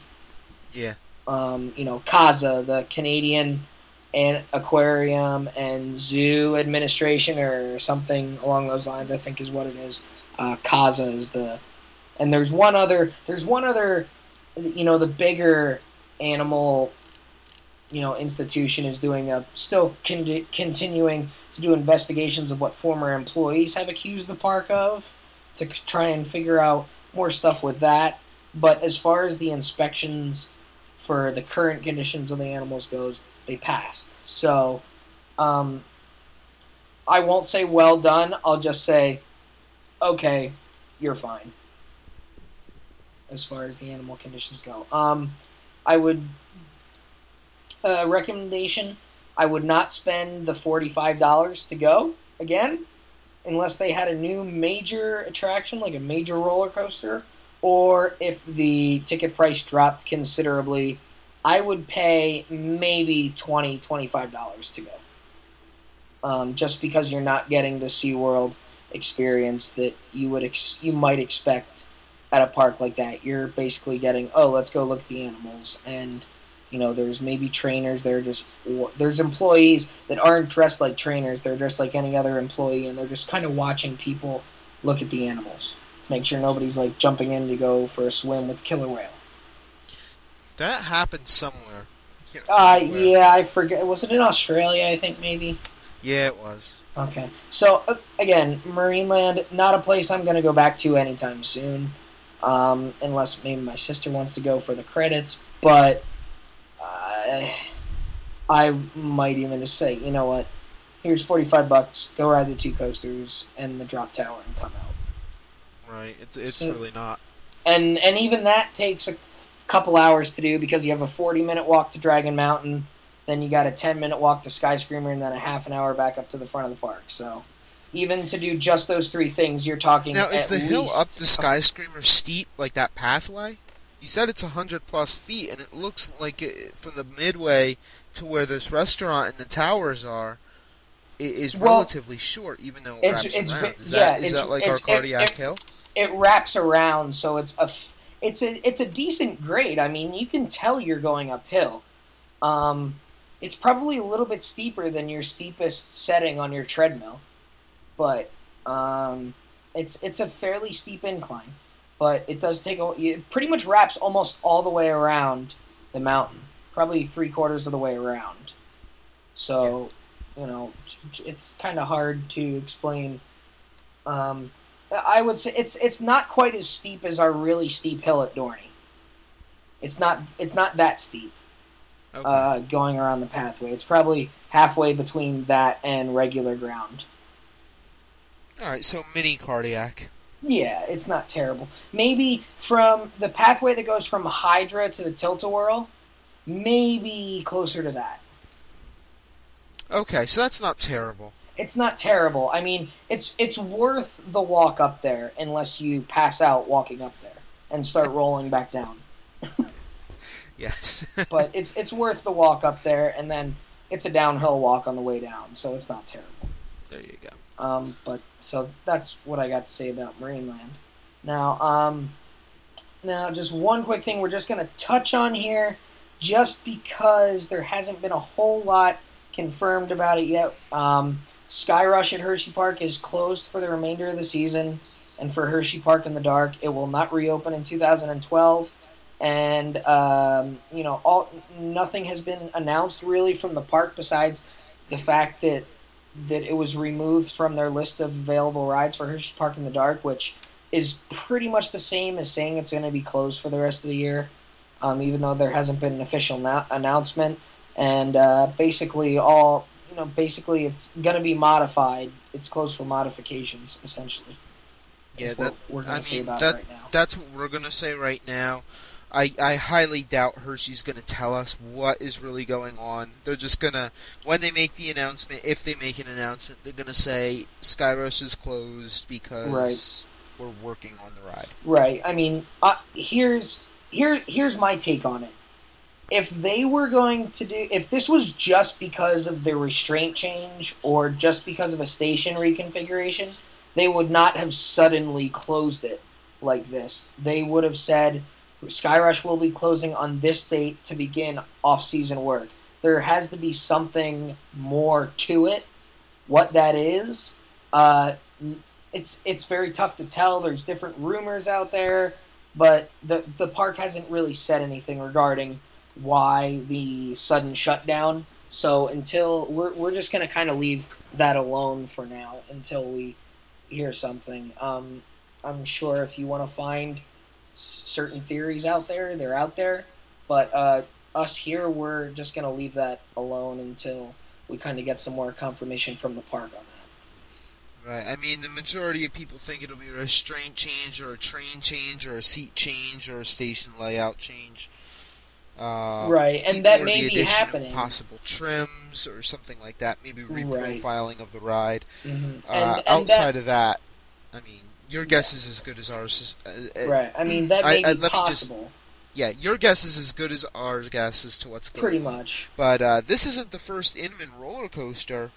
yeah. um, you know, CAZA, the Canadian and Aquarium and Zoo Administration, or something along those lines. I think is what it is. Uh, CAZA is the And there's one other. There's one other. You know, the bigger animal. You know, institution is doing a still con- continuing to do investigations of what former employees have accused the park of, to try and figure out more stuff with that. But as far as the inspections for the current conditions of the animals goes, they passed. So, um, I won't say well done. I'll just say, okay, you're fine. As far as the animal conditions go, um, I would uh, recommendation. I would not spend the forty-five dollars to go again, unless they had a new major attraction like a major roller coaster, or if the ticket price dropped considerably. I would pay maybe 20 $25 to go um, just because you're not getting the SeaWorld experience that you would ex- you might expect at a park like that. You're basically getting, oh, let's go look at the animals, and you know, there's maybe trainers. They're just there's employees that aren't dressed like trainers. They're dressed like any other employee, and they're just kind of watching people look at the animals to make sure nobody's like jumping in to go for a swim with killer whale. That happened somewhere. Uh, yeah, I forget. Was it in Australia? I think maybe. Yeah, it was. Okay. So uh, again, Marineland, not a place I'm going to go back to anytime soon, um, unless maybe my sister wants to go for the credits. But uh, I might even just say, you know what? Here's 45 bucks. Go ride the two coasters and the drop tower and come out. Right. It's it's So- really not. And and even that takes a couple hours to do because you have a 40 minute walk to Dragon Mountain, then you got a 10 minute walk to Skyscreamer, and then a half an hour back up to the front of the park. So even to do just those three things, you're talking. Now, is the hill up the Skyscreamer steep like that pathway? You said it's a hundred plus feet, and it looks like it, from the midway to where this restaurant and the towers are, it is Well, relatively short, even though it it's- wraps it's around. Is yeah, that, is that like our cardiac it- hill? It wraps around, so it's a it's a it's a decent grade. I mean, you can tell you're going uphill. Um, it's probably a little bit steeper than your steepest setting on your treadmill, but um, it's it's a fairly steep incline. But it does take a it pretty much wraps almost all the way around the mountain, probably three quarters of the way around. So, you know, it's kind of hard to explain. Um, I would say it's it's not quite as steep as our really steep hill at Dorney. It's not it's not that steep Okay. uh, going around the pathway. It's probably halfway between that and regular ground. All right, so mini cardiac. Yeah, it's not terrible. Maybe from the pathway that goes from Hydra to the Tilt-A-Whirl, maybe closer to that. Okay, so that's not terrible. It's not terrible. I mean, it's it's worth the walk up there unless you pass out walking up there and start rolling back down. Yes. but it's it's worth the walk up there, and then it's a downhill walk on the way down, so it's not terrible. there you go. Um, but so that's what I got to say about Marineland. Now, um, now just one quick thing we're just gonna touch on here, just because there hasn't been a whole lot confirmed about it yet. Um, Skyrush at Hershey Park is closed for the remainder of the season, and for Hershey Park in the Dark, it will not reopen in 2012 and um, you know all nothing has been announced really from the park besides the fact that that it was removed from their list of available rides for Hershey Park in the Dark, which is pretty much the same as saying it's going to be closed for the rest of the year, um, even though there hasn't been an official na- announcement. And uh, basically, all know, basically, it's going to be modified. It's closed for modifications, essentially. Yeah, that, we're going I to say mean, about that- it right now. That's what we're gonna say right now. I, I highly doubt Hershey's gonna tell us what is really going on. They're just gonna when they make the announcement, if they make an announcement, they're gonna say Skyrush is closed because we're working on the ride. Right. I mean, uh, here's here here's my take on it. If they were going to do, if this was just because of the restraint change or just because of a station reconfiguration, they would not have suddenly closed it like this. They would have said, Skyrush will be closing on this date to begin off-season work. There has to be something more to it. What that is, uh, it's it's very tough to tell. There's different rumors out there, but the the park hasn't really said anything regarding why the sudden shutdown. So until we're we're just gonna kind of leave that alone for now until we hear something. Um, I'm sure if you want to find certain theories out there, they're out there. But uh, us here, we're just gonna leave that alone until we kind of get some more confirmation from the park on that. Right. I mean, the majority of people think it'll be a restraint change, or a train change, or a seat change, or a station layout change. Uh, Right, and that may be happening. Possible trims or something like that. Maybe Right. reprofiling of the ride. Mm-hmm. Uh, outside of that, I mean, your guess is as good as ours. Uh, uh, right, I mean that may I- be let me just- possible, Yeah, your guess is as good as our guess as to what's going pretty on. much. But uh, this isn't the first Intamin roller coaster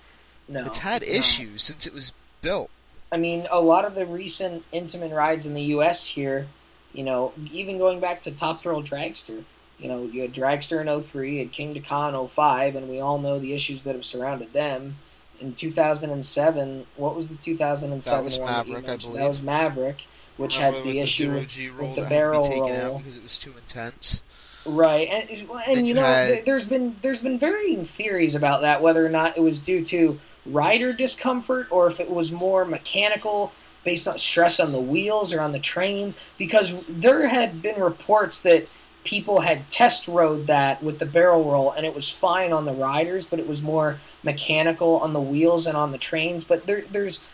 No, that's had not. issues since it was built. I mean, a lot of the recent Intamin rides in the U.S. here, you know, even going back to Top Thrill Dragster, you know, you had Dragster in 03, you had Kingda Ka 05, and we all know the issues that have surrounded them. In 2007, what was the 2007 That was one that you Maverick, I believe. That was Maverick, which Remember had the issue with, G roll with the that barrel roll. because it was too intense. Right, and and you you know, had- there's been there's been varying theories about that, whether or not it was due to rider discomfort or if it was more mechanical, based on stress on the wheels or on the trains. Because there had been reports that people had test rode that with the barrel roll, and it was fine on the riders, but it was more mechanical on the wheels and on the trains. But there, there's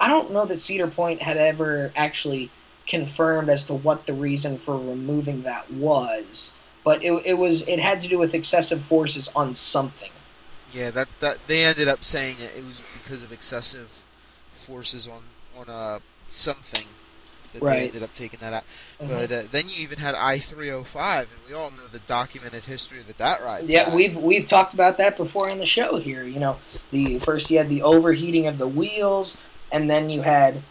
I don't know that Cedar Point had ever actually confirmed as to what the reason for removing that was. But it, it was it had to do with excessive forces on something. Yeah, that that they ended up saying it, was because of excessive forces on on uh, something that Right. they ended up taking that out. Mhm. But uh, then you even had I three hundred five, and we all know the documented history that that ride. Yeah, had. we've we've talked about that before on the show here. You know, the first you had the overheating of the wheels, and then you had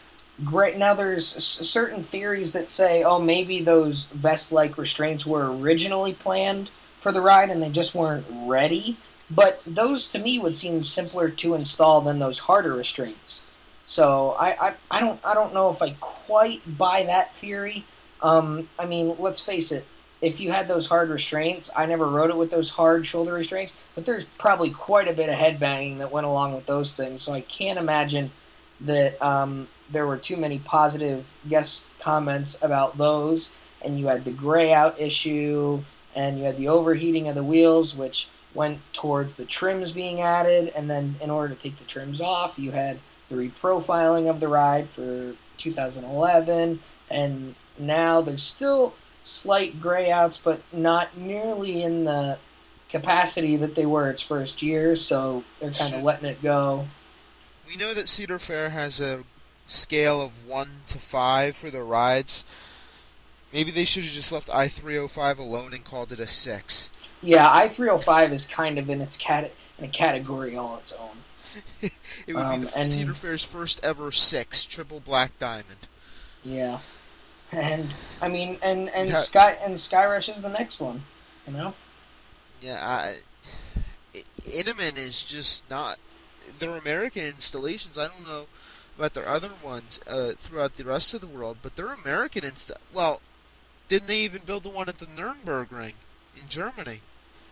great. Now there's s- certain theories that say, oh, maybe those vest-like restraints were originally planned for the ride, and they just weren't ready. But those to me would seem simpler to install than those harder restraints. So I, I, I don't I don't know if I quite buy that theory. Um, I mean, let's face it if you had those hard restraints, I never rode it with those hard shoulder restraints, but there's probably quite a bit of headbanging that went along with those things. So I can't imagine that um, there were too many positive guest comments about those. And you had the gray out issue, and you had the overheating of the wheels, which went towards the trims being added. And then, in order to take the trims off, you had the reprofiling of the ride for 2011. And now there's still slight grayouts, but not nearly in the capacity that they were its first year. So they're kind of letting it go. We know that Cedar Fair has a scale of one to five for their rides. Maybe they should have just left I three hundred five alone and called it a six. Yeah, I three hundred five is kind of in its cat in a category all its own. It would Um, be the and- Cedar Fair's first ever six triple black diamond. Yeah, and I mean, and and Yeah. Sky and Skyrush is the next one. You know. Yeah, I, I- Intamin is just not. Their American installations. I don't know about their other ones uh, throughout the rest of the world, but their American insta. Well, didn't they even build the one at the Nuremberg Ring in Germany?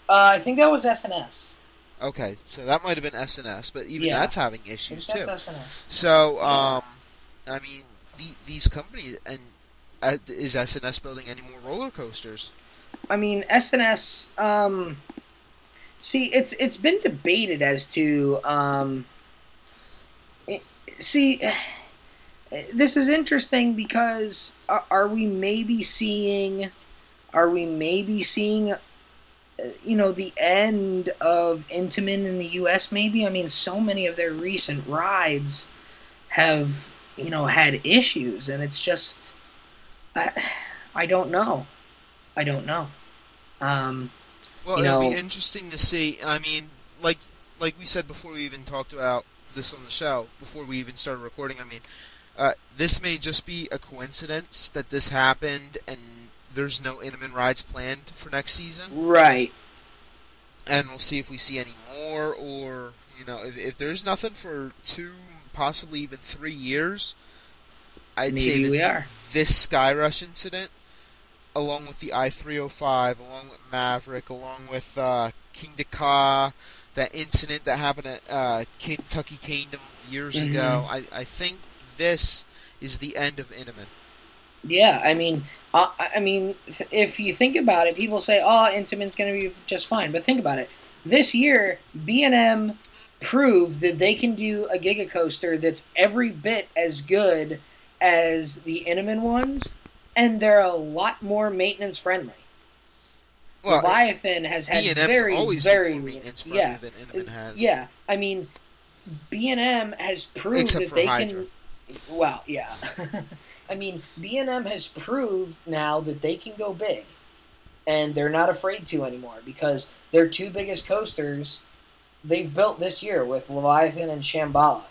Uh, I think that was S&S. Okay, so that might have been S&S, but even Yeah. that's having issues that's too. S&S. So, um, I mean, the, these companies and uh, is S&S building any more roller coasters? I mean, S&S. Um, see, it's it's been debated as to. Um, it- see, this is interesting because are, are we maybe seeing? Are we maybe seeing? You know, the end of Intamin in the U.S. Maybe I mean, so many of their recent rides have you know had issues, and it's just. I, I don't know. I don't know. Um, Well, it'll be interesting to see. I mean, like like we said before, we even talked about this on the show before we even started recording. I mean, uh, this may just be a coincidence that this happened, and there's no Intamin rides planned for next season. right. And we'll see if we see any more, or you know, if, if there's nothing for two possibly even three years. I'd say Maybe that we are. this Skyrush incident, along with the I three hundred five, along with Maverick, along with uh, Kingda Ka, that incident that happened at uh, Kentucky Kingdom years Mhm. ago. I, I think this is the end of Intamin. Yeah, I mean, uh, I mean, th- if you think about it, people say, "Oh, Intamin's going to be just fine," but think about it. This year, B and M proved that they can do a Giga Coaster that's every bit as good as the Intamin ones, and they're a lot more maintenance friendly. Well, Leviathan has had B&M's very, always very maintenance friendly yeah, than Intamin has. yeah. I mean, B and M has proved Except that they Hydra. can. Well, yeah. I mean, B and M has proved now that they can go big, and they're not afraid to anymore because their two biggest coasters they've built this year with Leviathan and Shambhala.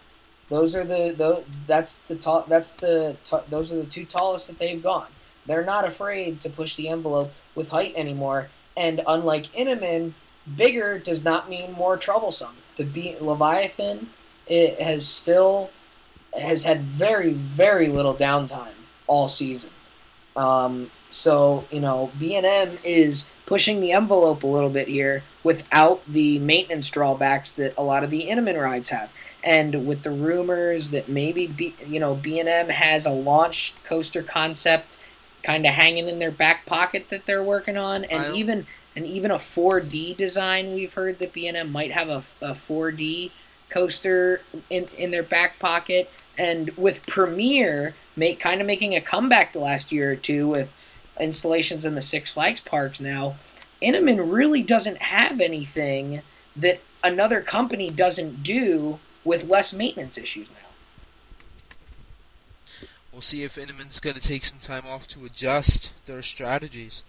Those are the that's the tall that's the those are the two tallest that they've gone. They're not afraid to push the envelope with height anymore. And unlike Intamin, bigger does not mean more troublesome. The B- Leviathan it has still has had very very little downtime all season. Um, so you know B and M is pushing the envelope a little bit here without the maintenance drawbacks that a lot of the Intamin rides have. And with the rumors that maybe B, you know B and M has a launch coaster concept kind of hanging in their back pocket that they're working on, and even and even a 4D design. We've heard that B and M might have a, a 4D coaster in in their back pocket, and with Premier make kind of making a comeback the last year or two with installations in the Six Flags parks now. Intamin really doesn't have anything that another company doesn't do with less maintenance issues now. We'll see if Intamin's going to take some time off to adjust their strategies.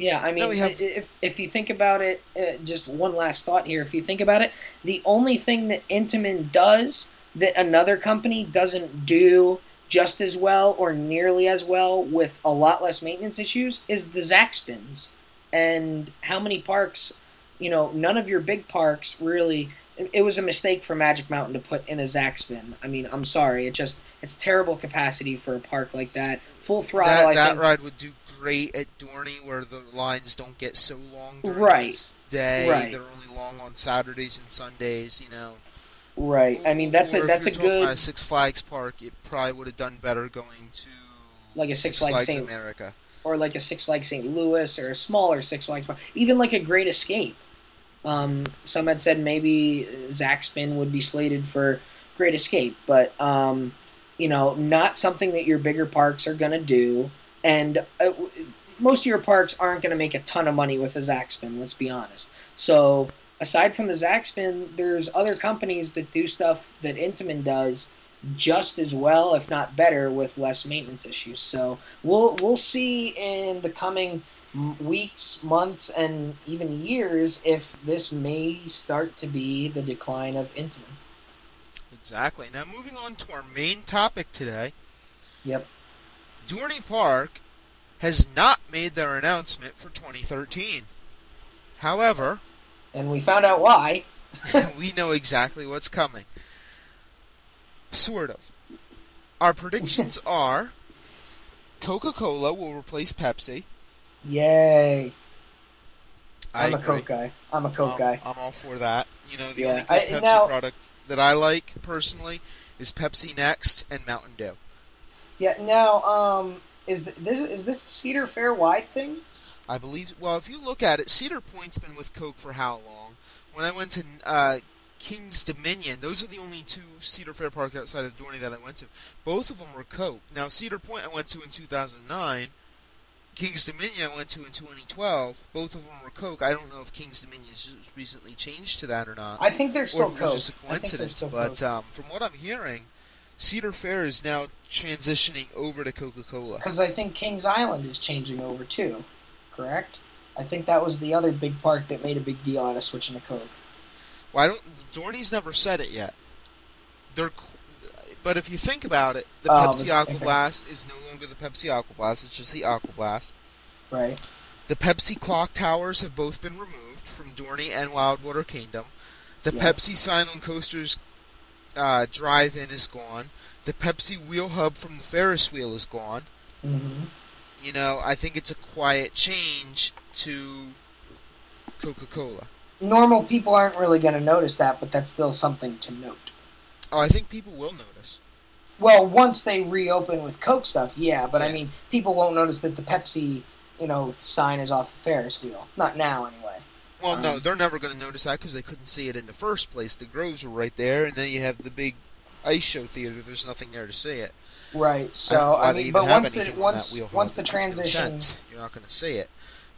Yeah, I mean, have- if if you think about it, uh, just one last thought here. If you think about it, the only thing that Intamin does that another company doesn't do just as well or nearly as well with a lot less maintenance issues is the ZacSpins. And how many parks, you know, none of your big parks really. It- was a mistake for Magic Mountain to put in a spin. I mean, I'm sorry. It just it's terrible capacity for a park like that. Full throttle. that that think, ride would do great at Dorney, where the lines don't get so long during Right. the day. Right. They're only long on Saturdays and Sundays. You know. Right. I mean, that's Or a that's a you're talking about good a Six Flags park. It probably would have done better going to Like a Six Flags Saint- America. or like a Six Flags St. Louis or a smaller Six Flags, park. even like a Great Escape. Um, some had said maybe ZacSpin would be slated for Great Escape, but um, you know, not something that your bigger parks are gonna do. And uh, most of your parks aren't gonna make a ton of money with a ZacSpin. Let's be honest. So aside from the ZacSpin, there's other companies that do stuff that Intamin does just as well, if not better, with less maintenance issues. So we'll we'll see in the coming weeks, months, and even years if this may start to be the decline of Intamin. Exactly. Now moving on to our main topic today. Yep. Dorney Park has not made their announcement for 2013. However, And we found out why. we know exactly what's coming. Sort of. Our predictions are Coca Cola will replace Pepsi. Yay! I I'm a. Coke guy. I'm a Coke Um, guy. I'm all for that. You know, the Yeah, only good I- Pepsi now- product that I like personally is Pepsi Next and Mountain Dew. Yeah. Now, um, is this is this a Cedar Fair wide thing? I believe. Well, if you look at it, Cedar Point's been with Coke for how long? When I went to uh, King's Dominion, those are the only two Cedar Fair parks outside of Dorney that I went to. Both of them were Coke. Now Cedar Point I went to in 2009. King's Dominion I went to in 2012. Both of them were Coke. I don't know if King's Dominion just recently changed to that or not, I think they're or still if it was just a coincidence. But um, from what I'm hearing, Cedar Fair is now transitioning over to Coca-Cola. Because I think Kings Island is changing over too, correct? I think that was the other big park that made a big deal out of switching to Coke. Well, I don't. Dorney's never said it yet. They're, but if you think about it, the Oh, Pepsi Aqua. Blast is no longer the Pepsi Aqua Blast. It's just the Aqua Blast. Right. The Pepsi clock towers have both been removed from Dorney and Wildwater Kingdom. The Yeah. Pepsi sign on coasters uh, drive-in is gone. The Pepsi wheel hub from the Ferris wheel is gone. Mm-hmm. You know, I think it's a quiet change to Coca-Cola. Normal people aren't really going to notice that, but that's still something to note. Oh, I think people will notice. Well, once they reopen with Coke stuff, yeah, but I mean, people won't notice that the Pepsi, you know, sign is off the Ferris wheel. Not now, anyway. Well, no, Um, they're never going to notice that because they couldn't see it in the first place. The groves were right there, and then you have the big ice show theater. There's nothing there to see it. Right. I So why I mean, but once the anything on once once the no transition you're not going to see it.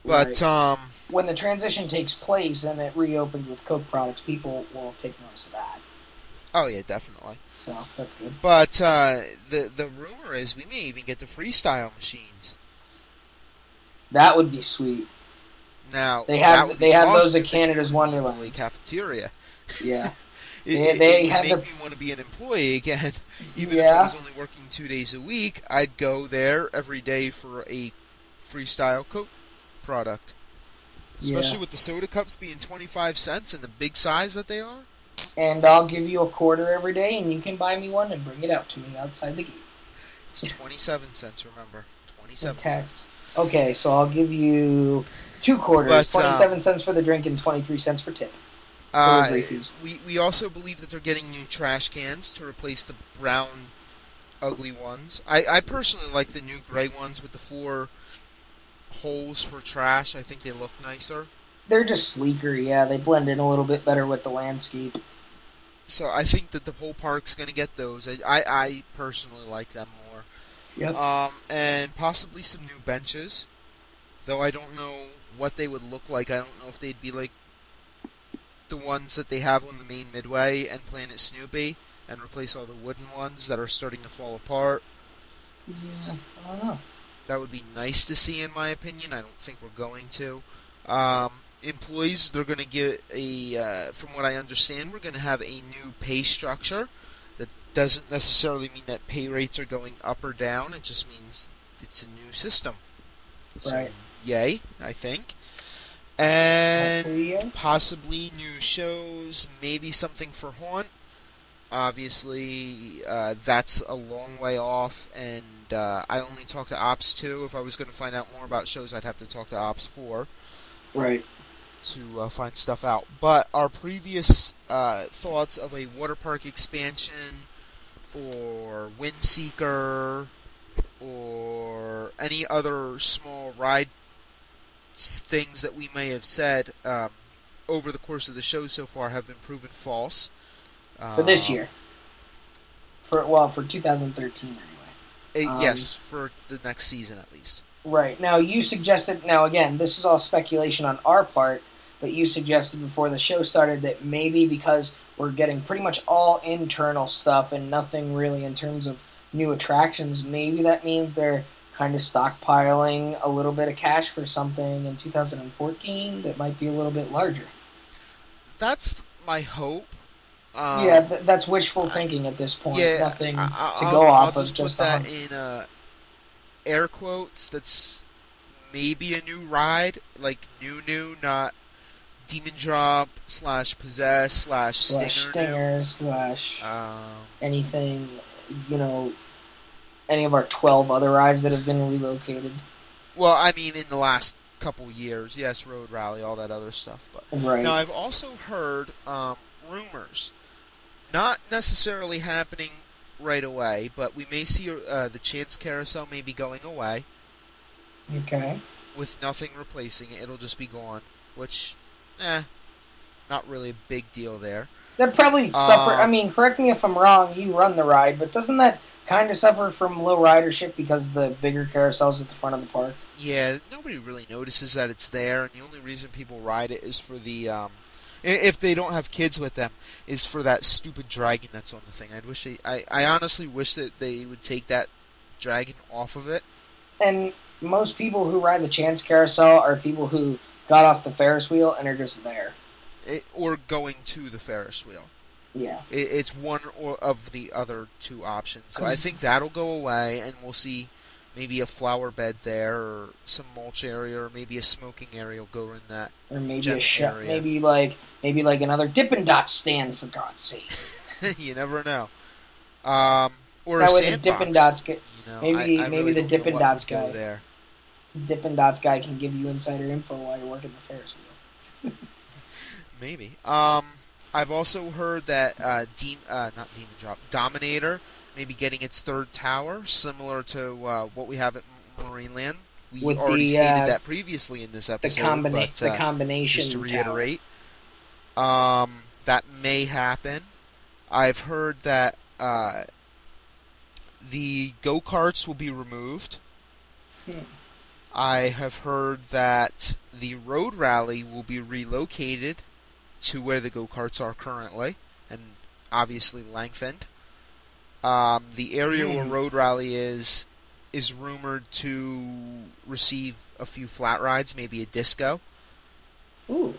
But Right. um, when the transition takes place and it reopens with Coke products, people will take notice of that. Oh yeah, definitely. So that's good. But uh, the the rumor is we may even get the freestyle machines. That would be sweet. Now They have they have those at Canada's Wonderland. cafeteria. Yeah. It, They- it- they it have make the- me want to be an employee again. Even if I was only working two days a week, I'd go there every day for a freestyle Coke product. Especially Yeah. with the soda cups being twenty five cents and the big size that they are. And I'll give you a quarter every day, and you can buy me one and bring it out to me outside the gate. It's twenty seven cents. Remember, twenty seven tax. cents. Okay, so I'll give you two quarters, But, uh, twenty-seven cents for the drink and twenty-three cents for tip. Uh, we we also believe that they're getting new trash cans to replace the brown, ugly ones. I, I personally like the new gray ones with the four holes for trash. I think they look nicer. They're just sleeker, yeah. They blend in a little bit better with the landscape. So I think that the whole park's gonna get those. I, I, I personally like them more. Yep. Um, and possibly some new benches, though I don't know what they would look like. I don't know if they'd be like the ones that they have on the main midway and Planet Snoopy, and replace all the wooden ones that are starting to fall apart. Yeah, I don't know. That would be nice to see, in my opinion. I don't think we're going to. Um, employees, they're going to get a, uh, from what I understand, we're going to have a new pay structure. That doesn't necessarily mean that pay rates are going up or down. It just means it's a new system. So, Right. Yay, I think. And Hopefully, yeah. possibly new shows, maybe something for Haunt. Obviously, uh, that's a long way off, and uh, I only talk to Ops 2. If I was going to find out more about shows, I'd have to talk to Ops 4 Right. To uh, find stuff out. But our previous uh, thoughts of a water park expansion, or Windseeker, or any other small ride things that we may have said um, over the course of the show so far have been proven false. For this Um, year. For well, for 2013 anyway. Um, yes, for the next season at least. Right. Now, you suggested, now again, this is all speculation on our part, but you suggested before the show started that maybe because we're getting pretty much all internal stuff and nothing really in terms of new attractions, maybe that means they're kind of stockpiling a little bit of cash for something in 2014 that might be a little bit larger. That's my hope. Um, yeah, th- that's wishful thinking at this point. yeah, Nothing I- to I'll- go I'll off of, just just put that in uh, air quotes. That's maybe a new ride, like new, new, not Demon Drop slash Possess slash Stinger. slash stinger slash Um, anything, you know, any of our 12 other rides that have been relocated. well, I mean, in the last couple years, yes, Road Rally, all that other stuff. But Right. now I've also heard um, rumors, not necessarily happening right away, but we may see uh, the Chance Carousel may be going away. okay. with nothing replacing it. It'll just be gone, which, eh, not really a big deal there. That probably suffer. Uh, I mean, correct me if I'm wrong. You run the ride, but doesn't that kind of suffer from low ridership because the bigger carousels at the front of the park? Yeah, nobody really notices that it's there, and the only reason people ride it is for the, um, if they don't have kids with them, is for that stupid dragon that's on the thing. I'd wish they, I, I honestly wish that they would take that dragon off of it. And most people who ride the Chance Carousel are people who got off the Ferris wheel and are just there. it or going to the Ferris wheel. Yeah. It, it's one or of the other two options. So I think that'll go away, and we'll see maybe a flower bed there, or some mulch area, or maybe a smoking area will go in that. or maybe a general area. maybe like maybe like another Dippin' Dot stand for God's sake. you never know. Um, or That a way the sandbox. Dippin' Dots get you know, maybe- I, I maybe really the Dippin' Dots go guy. there. Dippin' Dots guy can give you insider info while you're working the Ferris wheel. Maybe. Um, I've also heard that uh, Dem- uh, not Demon Drop, Dominator, maybe getting its third tower, similar to uh, what we have at Marineland. We With already the, stated uh, that previously in this The episode, combina- but the uh, combination just to reiterate, um, that may happen. I've heard that uh, the go karts will be removed. Hmm. I have heard that the road rally will be relocated to where the go karts are currently, and obviously lengthened. Um, the area where Hmm. road rally is is rumored to receive a few flat rides, maybe a disco. Ooh,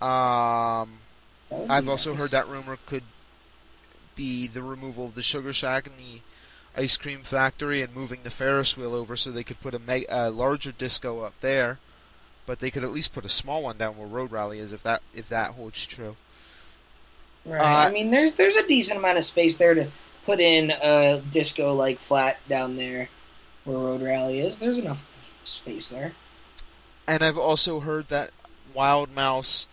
Um, I've be also nice. heard that rumor could be the removal of the Sugar Shack and the ice cream factory and moving the Ferris wheel over so they could put a, me- a larger disco up there. But they could at least put a small one down where Road Rally is if that if that holds true. Right. Uh, I mean, there's there's a decent amount of space there to put in a disco like flat down there where Road Rally is. There's enough space there. And I've also heard that Wild Mouse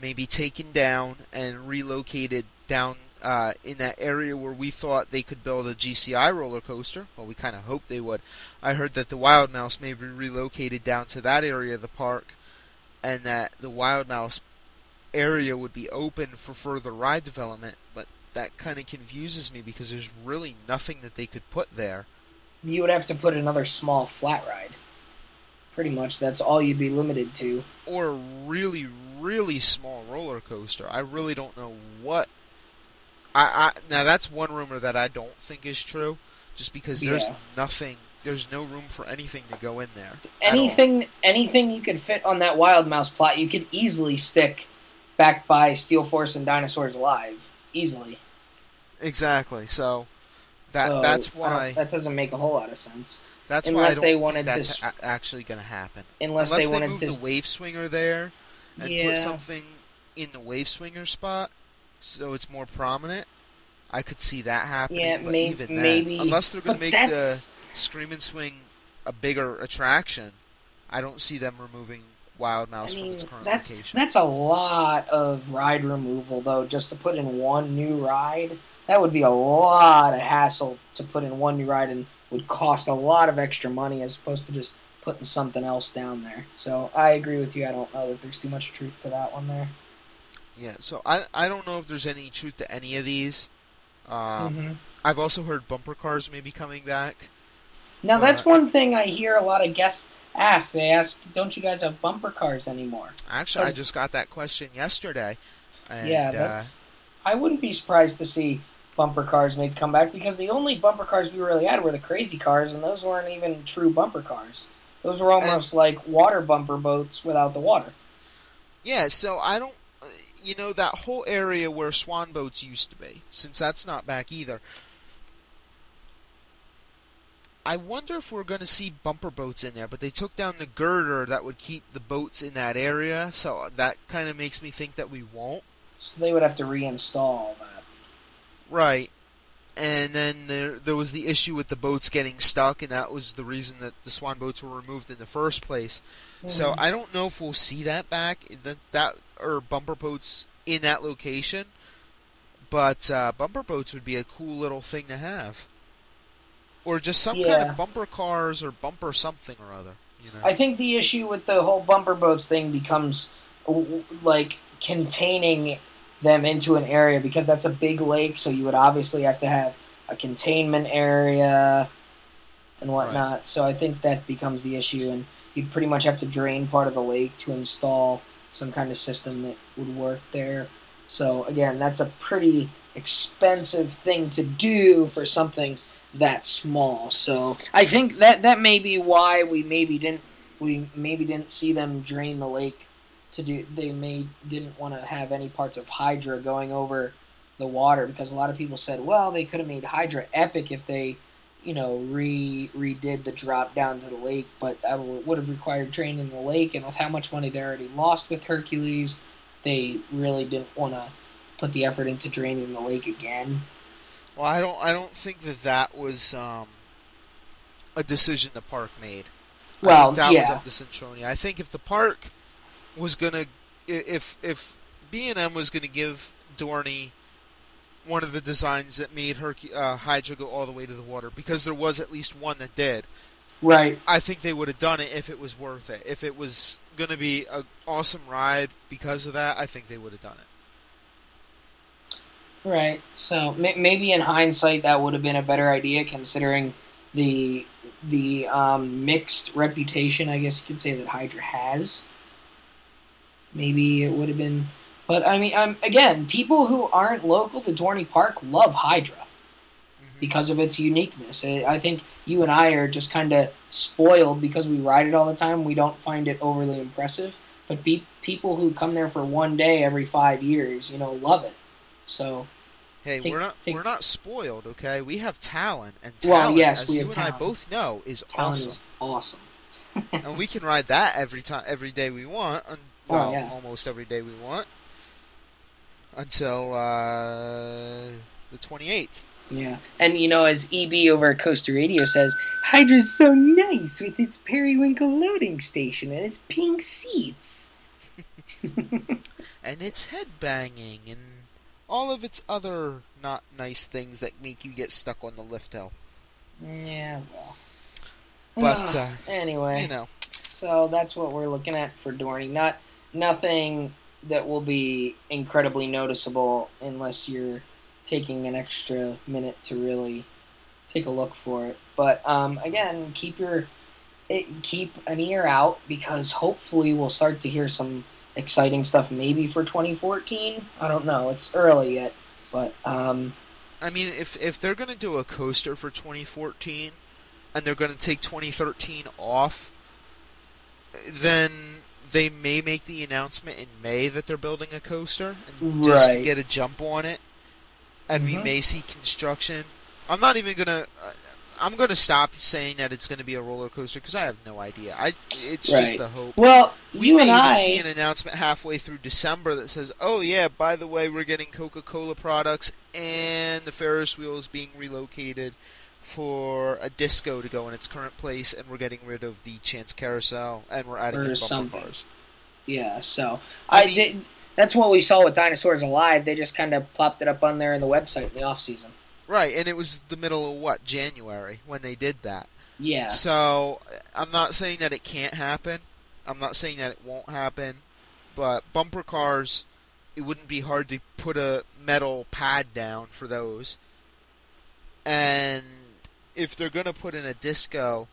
may be taken down and relocated down uh, in that area where we thought they could build a GCI roller coaster. Well, we kind of hoped they would. I heard that the Wild Mouse may be relocated down to that area of the park, and that the Wild Mouse area would be open for further ride development. But that kind of confuses me because there's really nothing that they could put there. You would have to put another small flat ride. Pretty much, that's all you'd be limited to. or a really really small roller coaster. I really don't know what. I, I now that's one rumor that I don't think is true, just because there's Yeah. nothing, there's no room for anything to go in there. Anything, anything you could fit on that Wild Mouse plot, you could easily stick back by Steel Force and Dinosaurs Alive, easily. exactly. So that So, that's why that doesn't make a whole lot of sense. that's unless why I don't they wanted to that's a- actually going to happen. Unless, Unless they wanted move to. the wave swinger there and Yeah. put something in the wave swinger spot so it's more prominent. I could see that happening. Yeah, but may- even then, maybe. unless they're going to make the that's Scream and Swing a bigger attraction, I don't see them removing Wild I Mouse from mean, its current that's location. that's a lot of ride removal though, just to put in one new ride. That would be a lot of hassle to put in one new ride and would cost a lot of extra money as opposed to just putting something else down there. So I agree with you. I don't know that there's too much truth to that one there. Yeah, so I I don't know if there's any truth to any of these. Um, Mhm. I've also heard bumper cars may be coming back. Now that's uh, one thing I hear a lot of guests ask. They ask, "Don't you guys have bumper cars anymore?" Actually, I just got that question yesterday. And, yeah, uh. I wouldn't be surprised to see bumper cars make a comeback because the only bumper cars we really had were the crazy cars, and those weren't even true bumper cars. Those were almost like water bumper boats without the water. Yeah, so I don't, uh, you know, that whole area where swan boats used to be, since that's not back either. I wonder if we're going to see bumper boats in there, but they took down the girder that would keep the boats in that area, so that kind of makes me think that we won't. So they would have to reinstall that. Right. And then there, there was the issue with the boats getting stuck, and that was the reason that the swan boats were removed in the first place. So Mhm. I don't know if we'll see that back that that or bumper boats in that location. But uh, bumper boats would be a cool little thing to have, or just some kind of bumper cars or bumper something or other. You know, I think the issue with the whole bumper boats thing becomes like containing them into an area because that's a big lake, so you would obviously have to have a containment area and whatnot. So I think that becomes the issue, and you'd pretty much have to drain part of the lake to install some kind of system that would work there. So again, that's a pretty expensive thing to do for something that small. So I think that that may be why we maybe didn't we maybe didn't see them drain the lake to do. They may didn't want to have any parts of Hydra going over the water because a lot of people said, well, they could have made Hydra epic if they you know, re redid the drop down to the lake, but that w- would have required training in the lake, and with how much money they already lost with Hercules, they really didn't want to put the effort into draining the lake again. Well, I don't. I don't think that that was um, a decision the park made. Well, that was up to Centronia. I think if the park was gonna, if if B and M was gonna give Dorney one of the designs that made Hercu- uh, Hydra go all the way to the water, because there was at least one that did. Right. I think they would have done it if it was worth it. If it was gonna be an awesome ride because of that, I think they would have done it. Right. So may- maybe in hindsight, that would have been a better idea, considering the the um, mixed reputation. I guess you could say that Hydra has. Maybe it would have been, but I mean, um, again, people who aren't local to Dorney Park love Hydra Mhm. because of its uniqueness. I I think you and I are just kind of spoiled because we ride it all the time. We don't find it overly impressive, but pe- people who come there for one day every five years, you know, love it. So Hey, Take- we're not take- we're not spoiled, okay? We have Talon, and Well, Talon, yes, as we you and I both know, is Talon awesome, is awesome. and we can ride that every time, every day we want. And, Oh, well, yeah. almost every day we want until uh, the twenty eighth. Yeah, and you know, as EB over at Coaster Radio says, Hydra's so nice with its periwinkle loading station and its pink seats. and it's headbanging and all of its other not nice things that make you get stuck on the lift hill. Yeah, well. But, uh, anyway, You know, so that's what we're looking at for Dorney. Not nothing that will be incredibly noticeable unless you're taking an extra minute to really take a look for it. But um, again, keep your it, keep an ear out because hopefully we'll start to hear some exciting stuff. Maybe for 2014. I don't know. It's early yet, but um, I mean, if if they're gonna do a coaster for 2014, and they're gonna take 2013 off, then they may make the announcement in May that they're building a coaster, and just to get a jump on it, and we Mhm. may see construction. I'm not even gonna. uh, I'm gonna stop saying that it's gonna be a roller coaster because I have no idea. I it's just Right. the hope. well, We you may and even I see an announcement halfway through December that says, "Oh yeah, by the way, we're getting Coca-Cola products and the Ferris wheel is being relocated for a disco to go in its current place, and we're getting rid of the Chance Carousel and we're adding Or bumper something. cars." Yeah, so I I, mean- did. That's what we saw with Dinosaurs Alive. They just kind of plopped it up on there in the website in the off season. Right, and it was the middle of what January when they did that. Yeah, So I'm not saying that it can't happen. I'm not saying that it won't happen, but bumper cars, it wouldn't be hard to put a metal pad down for those. And if they're gonna put in a disco,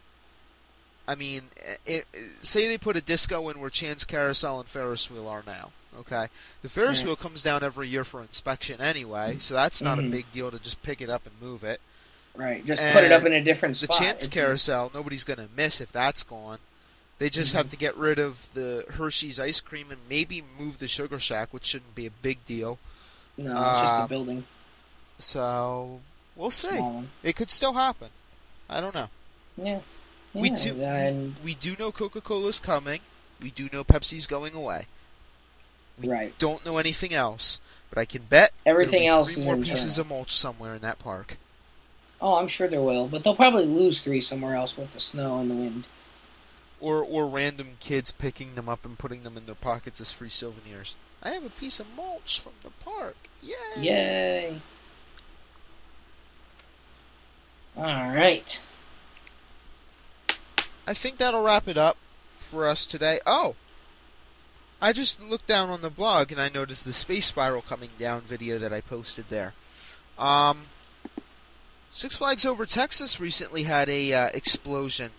I mean, it, say they put a disco in where Chance Carousel and Ferris Wheel are now. Okay, the Ferris wheel comes down every year for inspection anyway, so that's not Mhm. a big deal to just pick it up and move it. right. Just put it up in a different spot. The. Chance It- Carousel, nobody's going to miss if that's gone. They just Mm-hmm. have to get rid of the Hershey's ice cream and maybe move the Sugar Shack, which shouldn't be a big deal. No, it's just a building. So we'll see. It could still happen. I don't know. Yeah. We do- And We do know Coca-Cola's coming. We do know Pepsi's going away. We right. don't know anything else, but I can bet Everything be else three is more pieces of mulch somewhere in that park. Oh, I'm sure there will, but they'll probably lose three somewhere else with the snow and the wind. Or or random kids picking them up and putting them in their pockets as free souvenirs. I have a piece of mulch from the park. Yay! Yay! All right. I think that'll wrap it up for us today. Oh! I just looked down on the blog and I noticed the space spiral coming down video that I posted there. Um, Six Flags Over Texas recently had a uh, explosion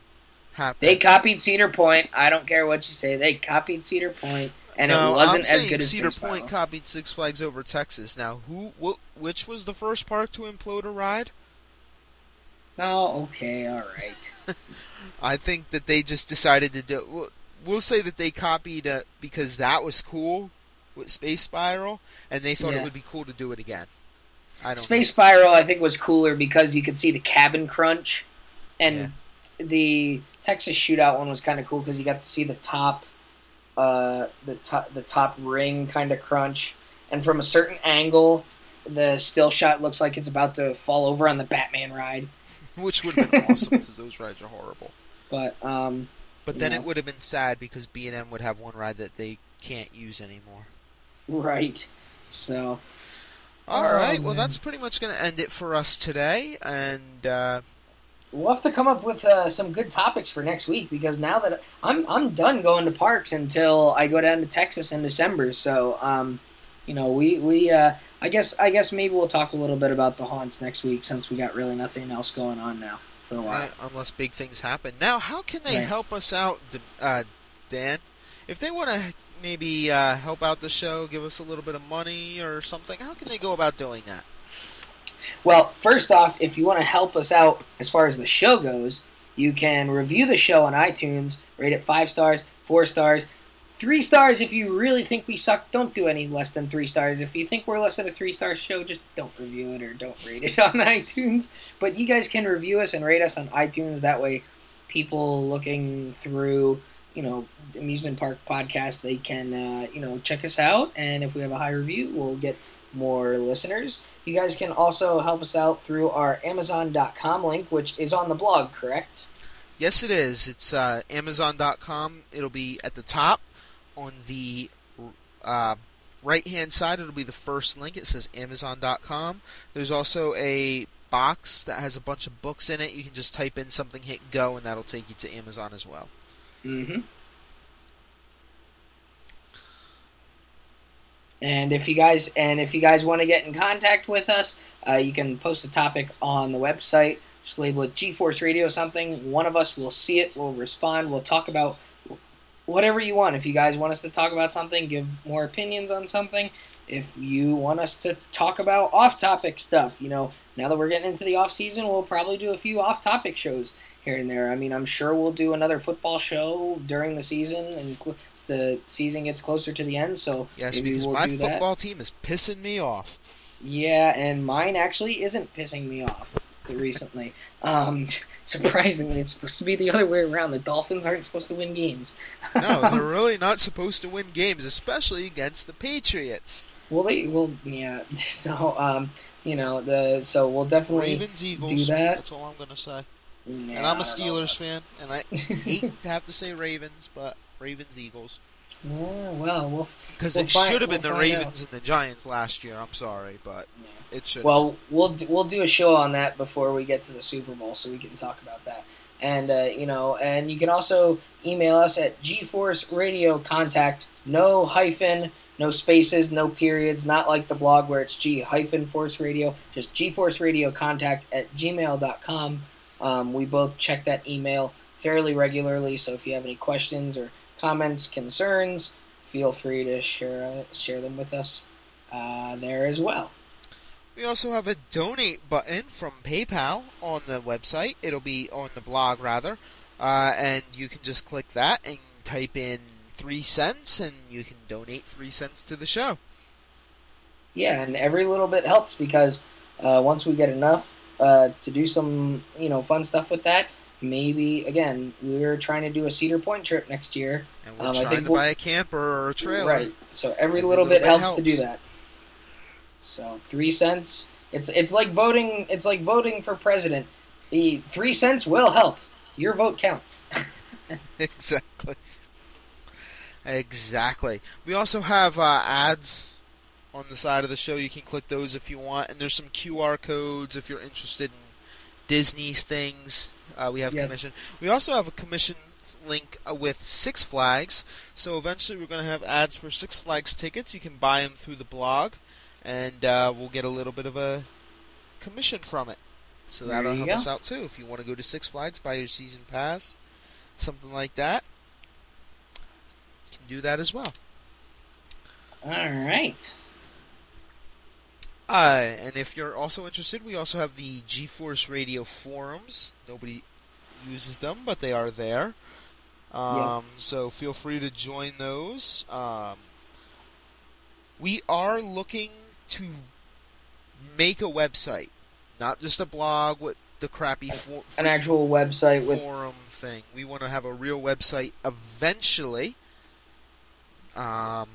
happen. They copied Cedar Point. I don't care what you say. They copied Cedar Point, and no, it wasn't I'm as good as Cedar Space Point Spiral. copied Six Flags Over Texas. Now, who, wh- which was the first park to implode a ride? Oh, okay, all right. I think that they just decided to do. We'll, we'll say that they copied uh, because that was cool with Space Spiral, and they thought Yeah. it would be cool to do it again. I don't Space Spiral, I think, was cooler because you could see the cabin crunch, and the Texas Chute Out one was kind of cool because you got to see the top, uh, the top, the top ring kind of crunch, and from a certain angle, the still shot looks like it's about to fall over on the Batman ride. Know. Which would have been awesome because those rides are horrible. But um, But then Yeah. it would have been sad because B and M would have one ride that they can't use anymore. right, so All Oh, right, well that's pretty much going to end it for us today, and uh, We'll have to come up with uh, some good topics for next week because now that I'm I'm done going to parks until I go down to Texas in December. So um, you know, we we uh, I guess I guess maybe we'll talk a little bit about the haunts next week since we got really nothing else going on now for a while. right, unless big things happen. Now, how can they Right. help us out, uh, Dan? If they want to maybe uh, help out the show, give us a little bit of money or something, how can they go about doing that? Well, first off, if you want to help us out as far as the show goes, you can review the show on iTunes, rate it five stars, four stars, three stars if you really think we suck. Don't do any less than three stars. If you think we're less than a three star show, just don't review it or don't rate it on iTunes. But you guys can review us and rate us on iTunes. That way, people looking through, you know, amusement park podcast, they can, uh, you know, check us out. And if we have a high review, we'll get more listeners. You guys can also help us out through our Amazon.com link, which is on the blog, correct? Yes, it is. It's uh, Amazon.com. It'll be at the top on the uh, right hand side. It'll be the first link. It says Amazon.com. There's also a box that has a bunch of books in it. You can just type in something, hit go, and that'll take you to Amazon as well. Mm-hmm. And if you guys and if you guys want to get in contact with us, uh, you can post a topic on the website. Just label it G-Force Radio something. One of us will see it. We'll respond. We'll talk about whatever you want. If you guys want us to talk about something, give more opinions on something. If you want us to talk about off-topic stuff, you know, now that we're getting into the off season, we'll probably do a few off-topic shows here and there. I mean, I'm sure we'll do another football show during the season, and cl- the season gets closer to the end. So Yes, maybe because we'll my do that. football team is pissing me off. Yeah, and mine actually isn't pissing me off recently. Um, surprisingly, it's supposed to be the other way around. The Dolphins aren't supposed to win games. No, they're really not supposed to win games, especially against the Patriots. Well, they will. Yeah. So, um, you know, the so we'll definitely Ravens, Eagles. do that. That's all I'm going to say. Yeah, and I'm a Steelers fan, and I hate to have to say Ravens, but Ravens, Eagles. Yeah, well, we'll Because We'll it should have we'll been the Ravens and the Giants last year. I'm sorry, but it should. Well, we'll we'll do a show on that before we get to the Super Bowl, so we can talk about that. And uh, you know, and you can also email us at G-Force Radio Contact, no hyphen, no spaces, no periods, not like the blog where it's G hyphen Force Radio, just G-Force Radio Contact at gmail.com. Um, we both check that email fairly regularly, so if you have any questions or comments, concerns, feel free to share uh, share them with us uh, there as well. We also have a donate button from PayPal on the website. It'll be on the blog, rather. Uh, and you can just click that and type in three cents, and you can donate three cents to the show. Yeah, and every little bit helps because uh, once we get enough uh, to do some, you know, fun stuff with that, maybe again we're trying to do a Cedar Point trip next year. And we're Um, I trying think to we'll- buy a camper or a trailer. Right. So every Every little, little bit, bit helps, to do that. So three cents. It's it's like voting. It's like voting for president. The three cents will help. Your vote counts. exactly. Exactly. We also have uh, ads on the side of the show. You can click those if you want, and there's some QR codes if you're interested in Disney's things. Uh, we have Yep. commission. We also have a commission link uh, with Six Flags. So eventually, we're going to have ads for Six Flags tickets. You can buy them through the blog, and uh, we'll get a little bit of a commission from it. So that'll help go. us out too. If you want to go to Six Flags, buy your season pass, something like that, you can do that as well. All right. Uh, and if you're also interested, we also have the G-Force Radio forums. Nobody uses them, but they are there. Um, Yeah. So feel free to join those. Um, we are looking to make a website, not just a blog with the crappy for, An actual website with forum thing. We want to have a real website eventually. Um,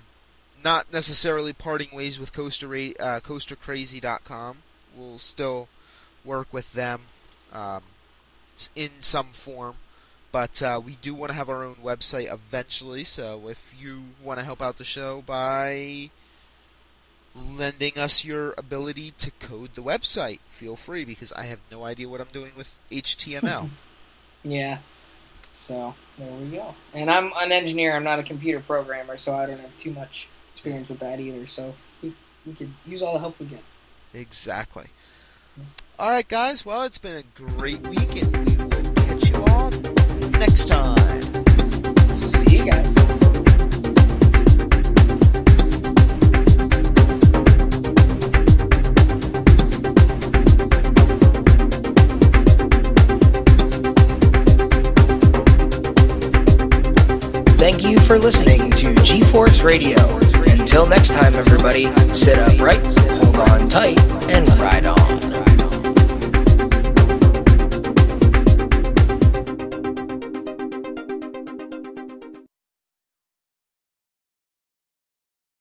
not necessarily parting ways with Coaster uh, CoasterCrazy.com. We'll still work with them um, in some form, but uh, we do want to have our own website eventually. So if you want to help out the show by lending us your ability to code the website, feel free because I have no idea what I'm doing with HTML. Yeah. So there we go. And I'm an engineer. I'm not a computer programmer, so I don't have too much experience with that either. So we, we could use all the help we get. Exactly. All right, guys. Well, it's been a great week, and we will catch you all next time. See you guys. You for listening to G Force Radio. Until next time, everybody, sit upright, hold on tight, and ride on.